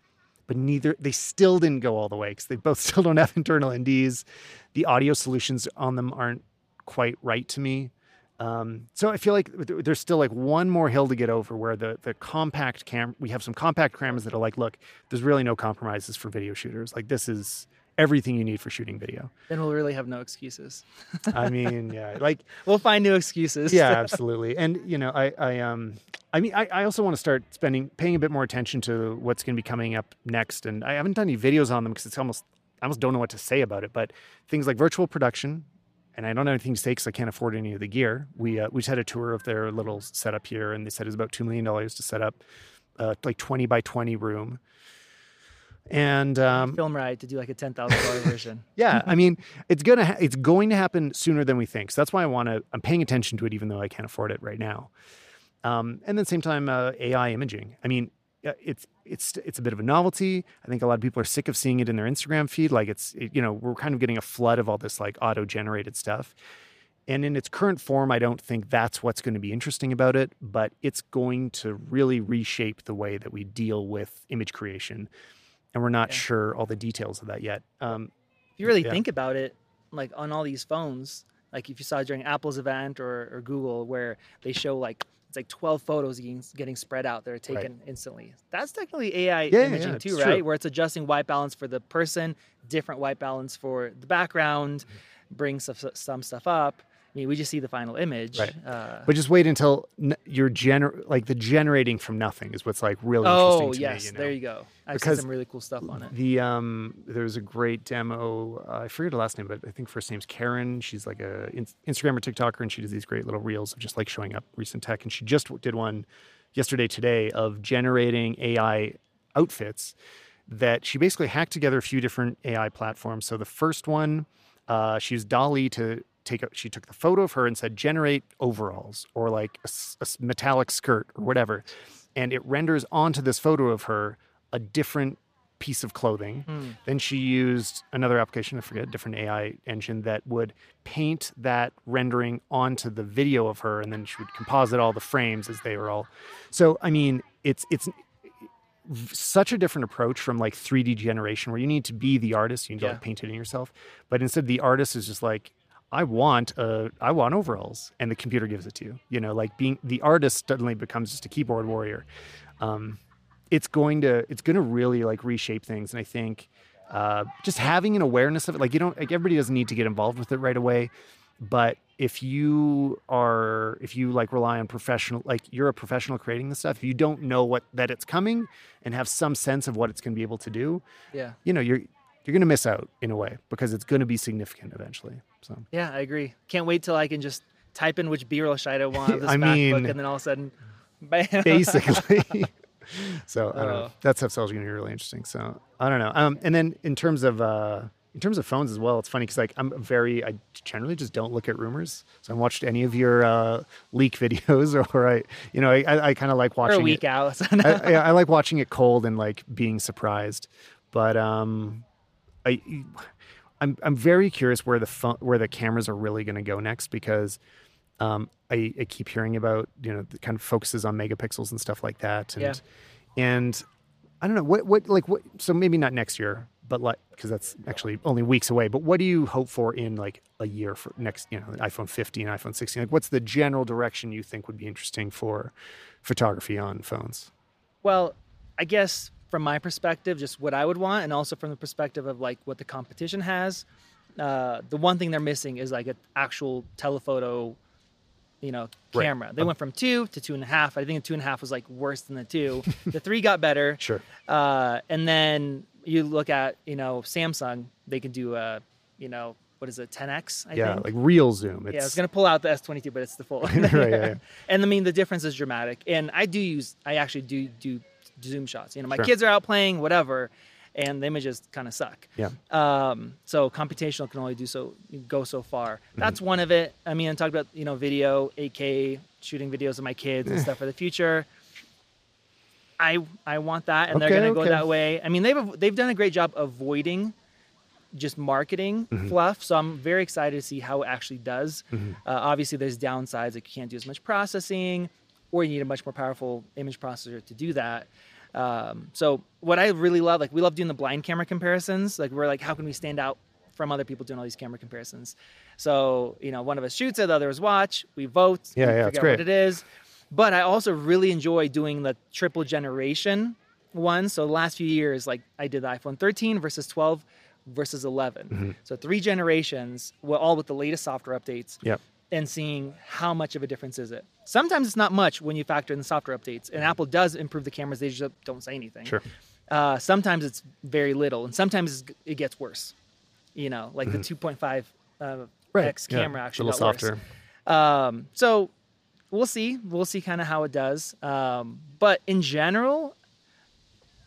But neither they still didn't go all the way because they both still don't have internal NDs. The audio solutions on them aren't quite right to me. Um, so I feel like there's still like one more hill to get over where the the compact cam we have some compact cameras that are like, look, there's really no compromises for video shooters. Like this is everything you need for shooting video. Then we'll really have no excuses. I mean, yeah, like We'll find new excuses. yeah, absolutely. And you know, I, I um, I mean, I, I also want to start spending, paying a bit more attention to what's going to be coming up next. And I haven't done any videos on them because it's almost, I almost don't know what to say about it. But things like virtual production, and I don't have anything to say because I can't afford any of the gear. We uh, we just had a tour of their little setup here, and they said it was about two million dollars to set up, uh, like twenty by twenty room. And um, Film right to do like a ten thousand dollar version. yeah, I mean, it's gonna ha- it's going to happen sooner than we think. So that's why I want to. I'm paying attention to it, even though I can't afford it right now. Um, and then same time, uh, AI imaging. I mean, uh, it's it's it's a bit of a novelty. I think a lot of people are sick of seeing it in their Instagram feed. Like it's it, you know we're kind of getting a flood of all this like auto generated stuff. And in its current form, I don't think that's what's going to be interesting about it. But it's going to really reshape the way that we deal with image creation. And we're not Yeah. sure all the details of that yet. Um, if you really Yeah. think about it, like on all these phones, like if you saw during Apple's event or, or Google, where they show like it's like 12 photos getting, getting spread out that are taken instantly. That's technically AI Yeah, imaging yeah, too, right? true. Where it's adjusting white balance for the person, different white balance for the background, Mm-hmm. brings some, some stuff up. I mean, we just see the final image. Right. Uh, But just wait until n- you're gener like the generating from nothing is what's like really oh, interesting to yes. me. You know? There you go. I've Because seen some really cool stuff on it. The um, there's a great demo. Uh, I forget her last name, but I think first name's Karen. She's like a in- Instagram or TikToker, and she does these great little reels of just like showing up recent tech. And she just did one yesterday, today, of generating AI outfits that she basically hacked together a few different AI platforms. So the first one, uh, she used DALL-E to take a, she took the photo of her and said generate overalls or like a metallic skirt or whatever, and it renders onto this photo of her a different piece of clothing. Hmm. Then she used another application, I forget, a different AI engine that would paint that rendering onto the video of her, and then she would composite all the frames as they were all. So I mean, it's it's such a different approach from like 3D generation where you need to be the artist, you need to like paint it in yourself. But instead, the artist is just like, I want uh I want overalls, and the computer gives it to you. You know, like being the artist suddenly becomes just a keyboard warrior. Um, it's going to it's going to really like reshape things, and I think uh, just having an awareness of it, like you don't like everybody doesn't need to get involved with it right away, but if you are if you like rely on professional like you're a professional creating this stuff if you don't know what that it's coming and have some sense of what it's going to be able to do Yeah. you know you're you're going to miss out in a way because it's going to be significant eventually so Yeah, I agree. Can't wait till I can just type in which B-roll shot I want of this I mean- and then all of a sudden, bam. basically. so I don't know. That stuff's also going to be really interesting. So I don't know. Um, and then in terms of uh, in terms of phones as well, it's funny because like I'm very I generally just don't look at rumors. So I watched any of your uh, leak videos, or I you know I I, I kind of like watching a week it. out. so I, I, I like watching it cold and like being surprised. But um, I I'm I'm very curious where the phone where the cameras are really going to go next because um, I, I keep hearing about you know the kind of focuses on megapixels and stuff like that. And Yeah. and I don't know what what like what so maybe not next year but like because that's actually only weeks away but what do you hope for in like a year for next you know iPhone 15 iPhone 16 like what's the general direction you think would be interesting for photography on phones? Well, I guess from my perspective, just what I would want, and also from the perspective of like what the competition has, uh, the one thing they're missing is like an actual telephoto, you know, Right. camera. They went from two to two and a half. I think the two and a half was like worse than the two. the three got better. sure Uh, and then you look at you know Samsung, they can do a you know what is it 10x? I yeah think. like real zoom it's Yeah, I was gonna pull out the S22, but it's the Fold. Right, yeah, yeah. And I mean, the difference is dramatic. And I do use, I actually do do zoom shots. You know, my Sure. kids are out playing, whatever, and the images kind of suck. yeah Um, so computational can only do so, go so far. Mm-hmm. That's one of it. I mean, I talked about you know video, 8K, shooting videos of my kids and stuff for the future. I I want that, and Okay, they're gonna go that way. I mean, they've they've done a great job avoiding just marketing Mm-hmm. fluff. So I'm very excited to see how it actually does. Mm-hmm. Uh, obviously, there's downsides like you can't do as much processing, or you need a much more powerful image processor to do that. Um, so what I really love, like we love doing the blind camera comparisons. Like we're like, how can we stand out from other people doing all these camera comparisons? So you know, one of us shoots it, the others watch. We vote. Yeah, we yeah, figure it's out great. What it is. But I also really enjoy doing the triple generation one. So the last few years, like I did the iPhone 13 versus 12 versus 11. Mm-hmm. So three generations, well, all with the latest software updates Yep. and seeing how much of a difference is it. Sometimes it's not much when you factor in the software updates, and Apple does improve the cameras. They just don't say anything. Sure. Uh, sometimes it's very little, and sometimes it's- it gets worse. You know, like the 2.5 uh, Mm-hmm. Right. X yeah. camera actually a little softer. Um, so we'll see. We'll see kind of how it does. Um, but in general,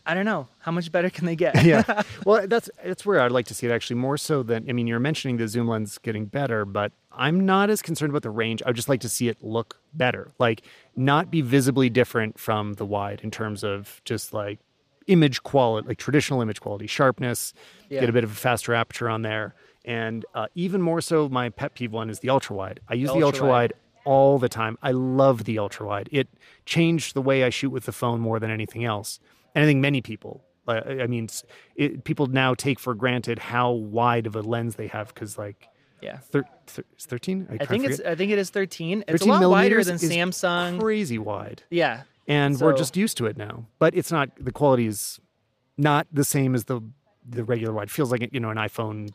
I don't know how much better can they get. yeah. Well, that's that's where I'd like to see it actually more so than I mean, you're mentioning the zoom lens getting better, but I'm not as concerned about the range. I would just like to see it look better, like not be visibly different from the wide in terms of just like image quality, like traditional image quality, sharpness. Yeah. Get a bit of a faster aperture on there, and uh, even more so, my pet peeve one is the ultra wide. I use the Ultra ultra wide all the time. I love the ultra wide. It changed the way I shoot with the phone more than anything else. And I think many people, I mean, it, people now take for granted how wide of a lens they have because, like, yeah. thir- thir- 13? I think it's I think it is 13. It's 13 a lot wider than Samsung. crazy wide. yeah. And we're just used to it now. But it's not, the quality is not the same as the the regular wide. Feels like, you know, an iPhone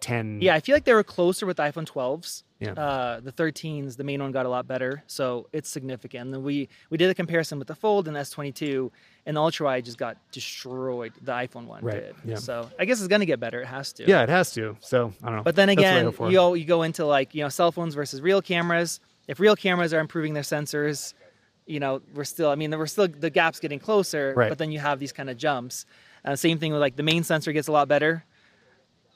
10. Yeah, I feel like they were closer with the iPhone 12s. Yeah. Uh, the 13s, the main one got a lot better, so it's significant. And then we we did a comparison with the Fold and S22, and the ultra wide just got destroyed. The iPhone one Right, did. yeah. So I guess it's gonna get better. It has to. Yeah, it has to. So, I don't know. But then That's what I again, you go, you go into like you know cell phones versus real cameras. If real cameras are improving their sensors, you know we're still. I mean, we're still the gap's getting closer. Right. But then you have these kind of jumps. Uh, same thing with like the main sensor gets a lot better.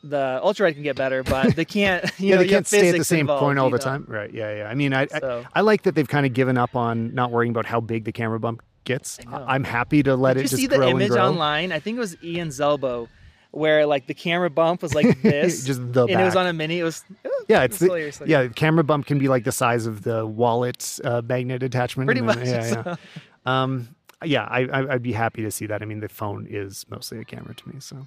The ultra wide can get better, but they can't. You yeah, know, they can't stay at the same involved, point all the know. time. Right. Yeah, yeah. I mean, I, So- I I like that they've kind of given up on not worrying about how big the camera bump gets. I'm happy to let Did it you just see the grow image and grow. online? I think it was Ian Zelbo, where like the camera bump was like this, Just the and it was on a mini. It was Yeah, it's the. Yeah. Camera bump can be like the size of the wallet uh, magnet attachment. Pretty then- much, Yeah, so. yeah. Um, yeah, I, I, I'd be happy to see that. I mean, the phone is mostly a camera to me, so.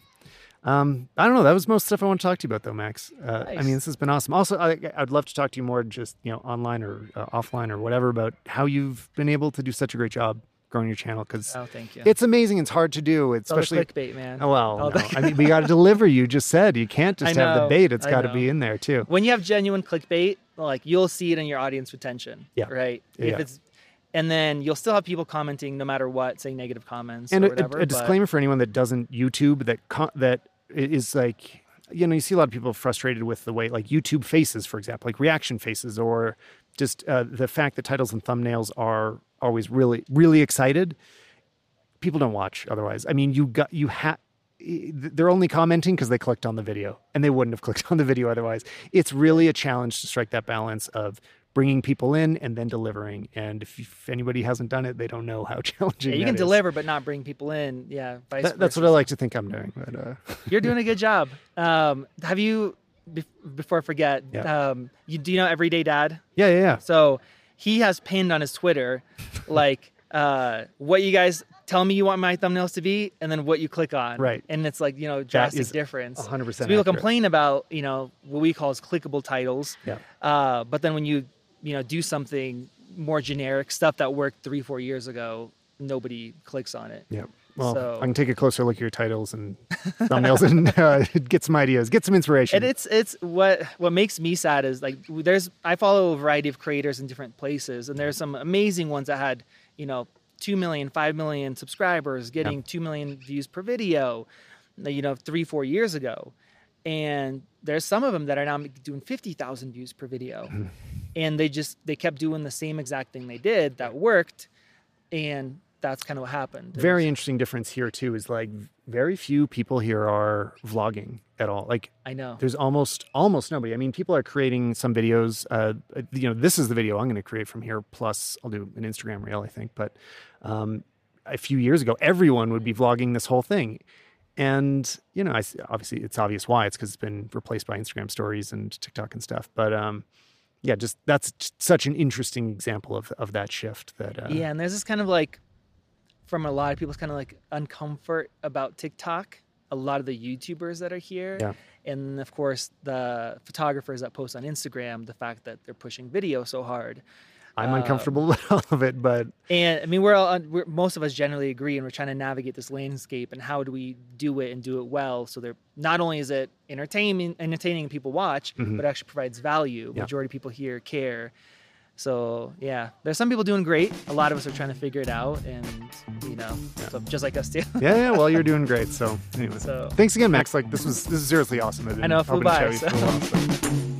Um, I don't know. That was most stuff I want to talk to you about, though, Max. Uh, I mean, this has been awesome. Also, I, I'd love to talk to you more, just you know, online or uh, offline or whatever, about how you've been able to do such a great job growing your channel because Oh, thank you. it's amazing. It's hard to do, It's especially. clickbait, man. Oh, well, no. I mean, we got to deliver. You just said you can't just have the bait. It's got to be in there too. when you have genuine clickbait, like you'll see it in your audience retention. Yeah. Right. Yeah. If it's, and then you'll still have people commenting no matter what, saying negative comments and or a, whatever. a, a disclaimer for anyone that doesn't YouTube that con- that is like you know, you see a lot of people frustrated with the way, like YouTube faces, for example, like reaction faces, or just uh, the fact that titles and thumbnails are always really, really excited. People don't watch otherwise. I mean, you got you have. They're only commenting because they clicked on the video, and they wouldn't have clicked on the video otherwise. It's really a challenge to strike that balance of bringing people in and then delivering. And if, if anybody hasn't done it, they don't know how challenging. Yeah, you can is. deliver, but not bring people in. Yeah, that, that's what I like to think I'm doing. But uh... you're doing a good job. Um, have you? Before I forget, yeah. um, you do you know Everyday Dad? Yeah, yeah, yeah. So he has pinned on his Twitter, like, uh, what you guys tell me you want my thumbnails to be, and then what you click on. Right. And it's like you know drastic difference. 100. percent So people complain about you know what we call as clickable titles. Yeah. Uh, but then when you you know do something more generic stuff that worked three four years ago nobody clicks on it yeah well so, i can take a closer look at your titles and thumbnails and uh, get some ideas get some inspiration. And it's it's what what makes me sad is like there's i follow a variety of creators in different places and there's some amazing ones that had you know 2 million 5 million subscribers getting yeah. 2 million views per video you know three four years ago. And there's some of them that are now doing 50,000 views per video. And they just they kept doing the same exact thing they did that worked. And that's kind of what happened. Very was, interesting difference here too is like very few people here are vlogging at all. Like i know. there's almost almost nobody. I mean people are creating some videos uh you know this is the video i'm going to create from here plus i'll do an instagram reel i think but um a few years ago everyone would be vlogging this whole thing. And you know I, obviously it's obvious why. It's because it's been replaced by instagram stories and tiktok and stuff. But um yeah, just that's such an interesting example of of that shift. That uh, yeah, and there's this kind of like from a lot of people's kind of like uncomfort about TikTok. A lot of the YouTubers that are here, yeah. and of course the photographers that post on Instagram, the fact that they're pushing video so hard. I'm uncomfortable um, with all of it, but and I mean, we're all we're, most of us generally agree, and we're trying to navigate this landscape and how do we do it and do it well. So they're not only is it entertaining, entertaining people watch, mm-hmm. but actually provides value. Yeah. Majority of people here care. So yeah, there's some people doing great. A lot of us are trying to figure it out, and you know, yeah. so just like us too. yeah, yeah. Well, you're doing great. So anyway, so, thanks again, Max. Like this was this is seriously awesome. I know, flew by. So.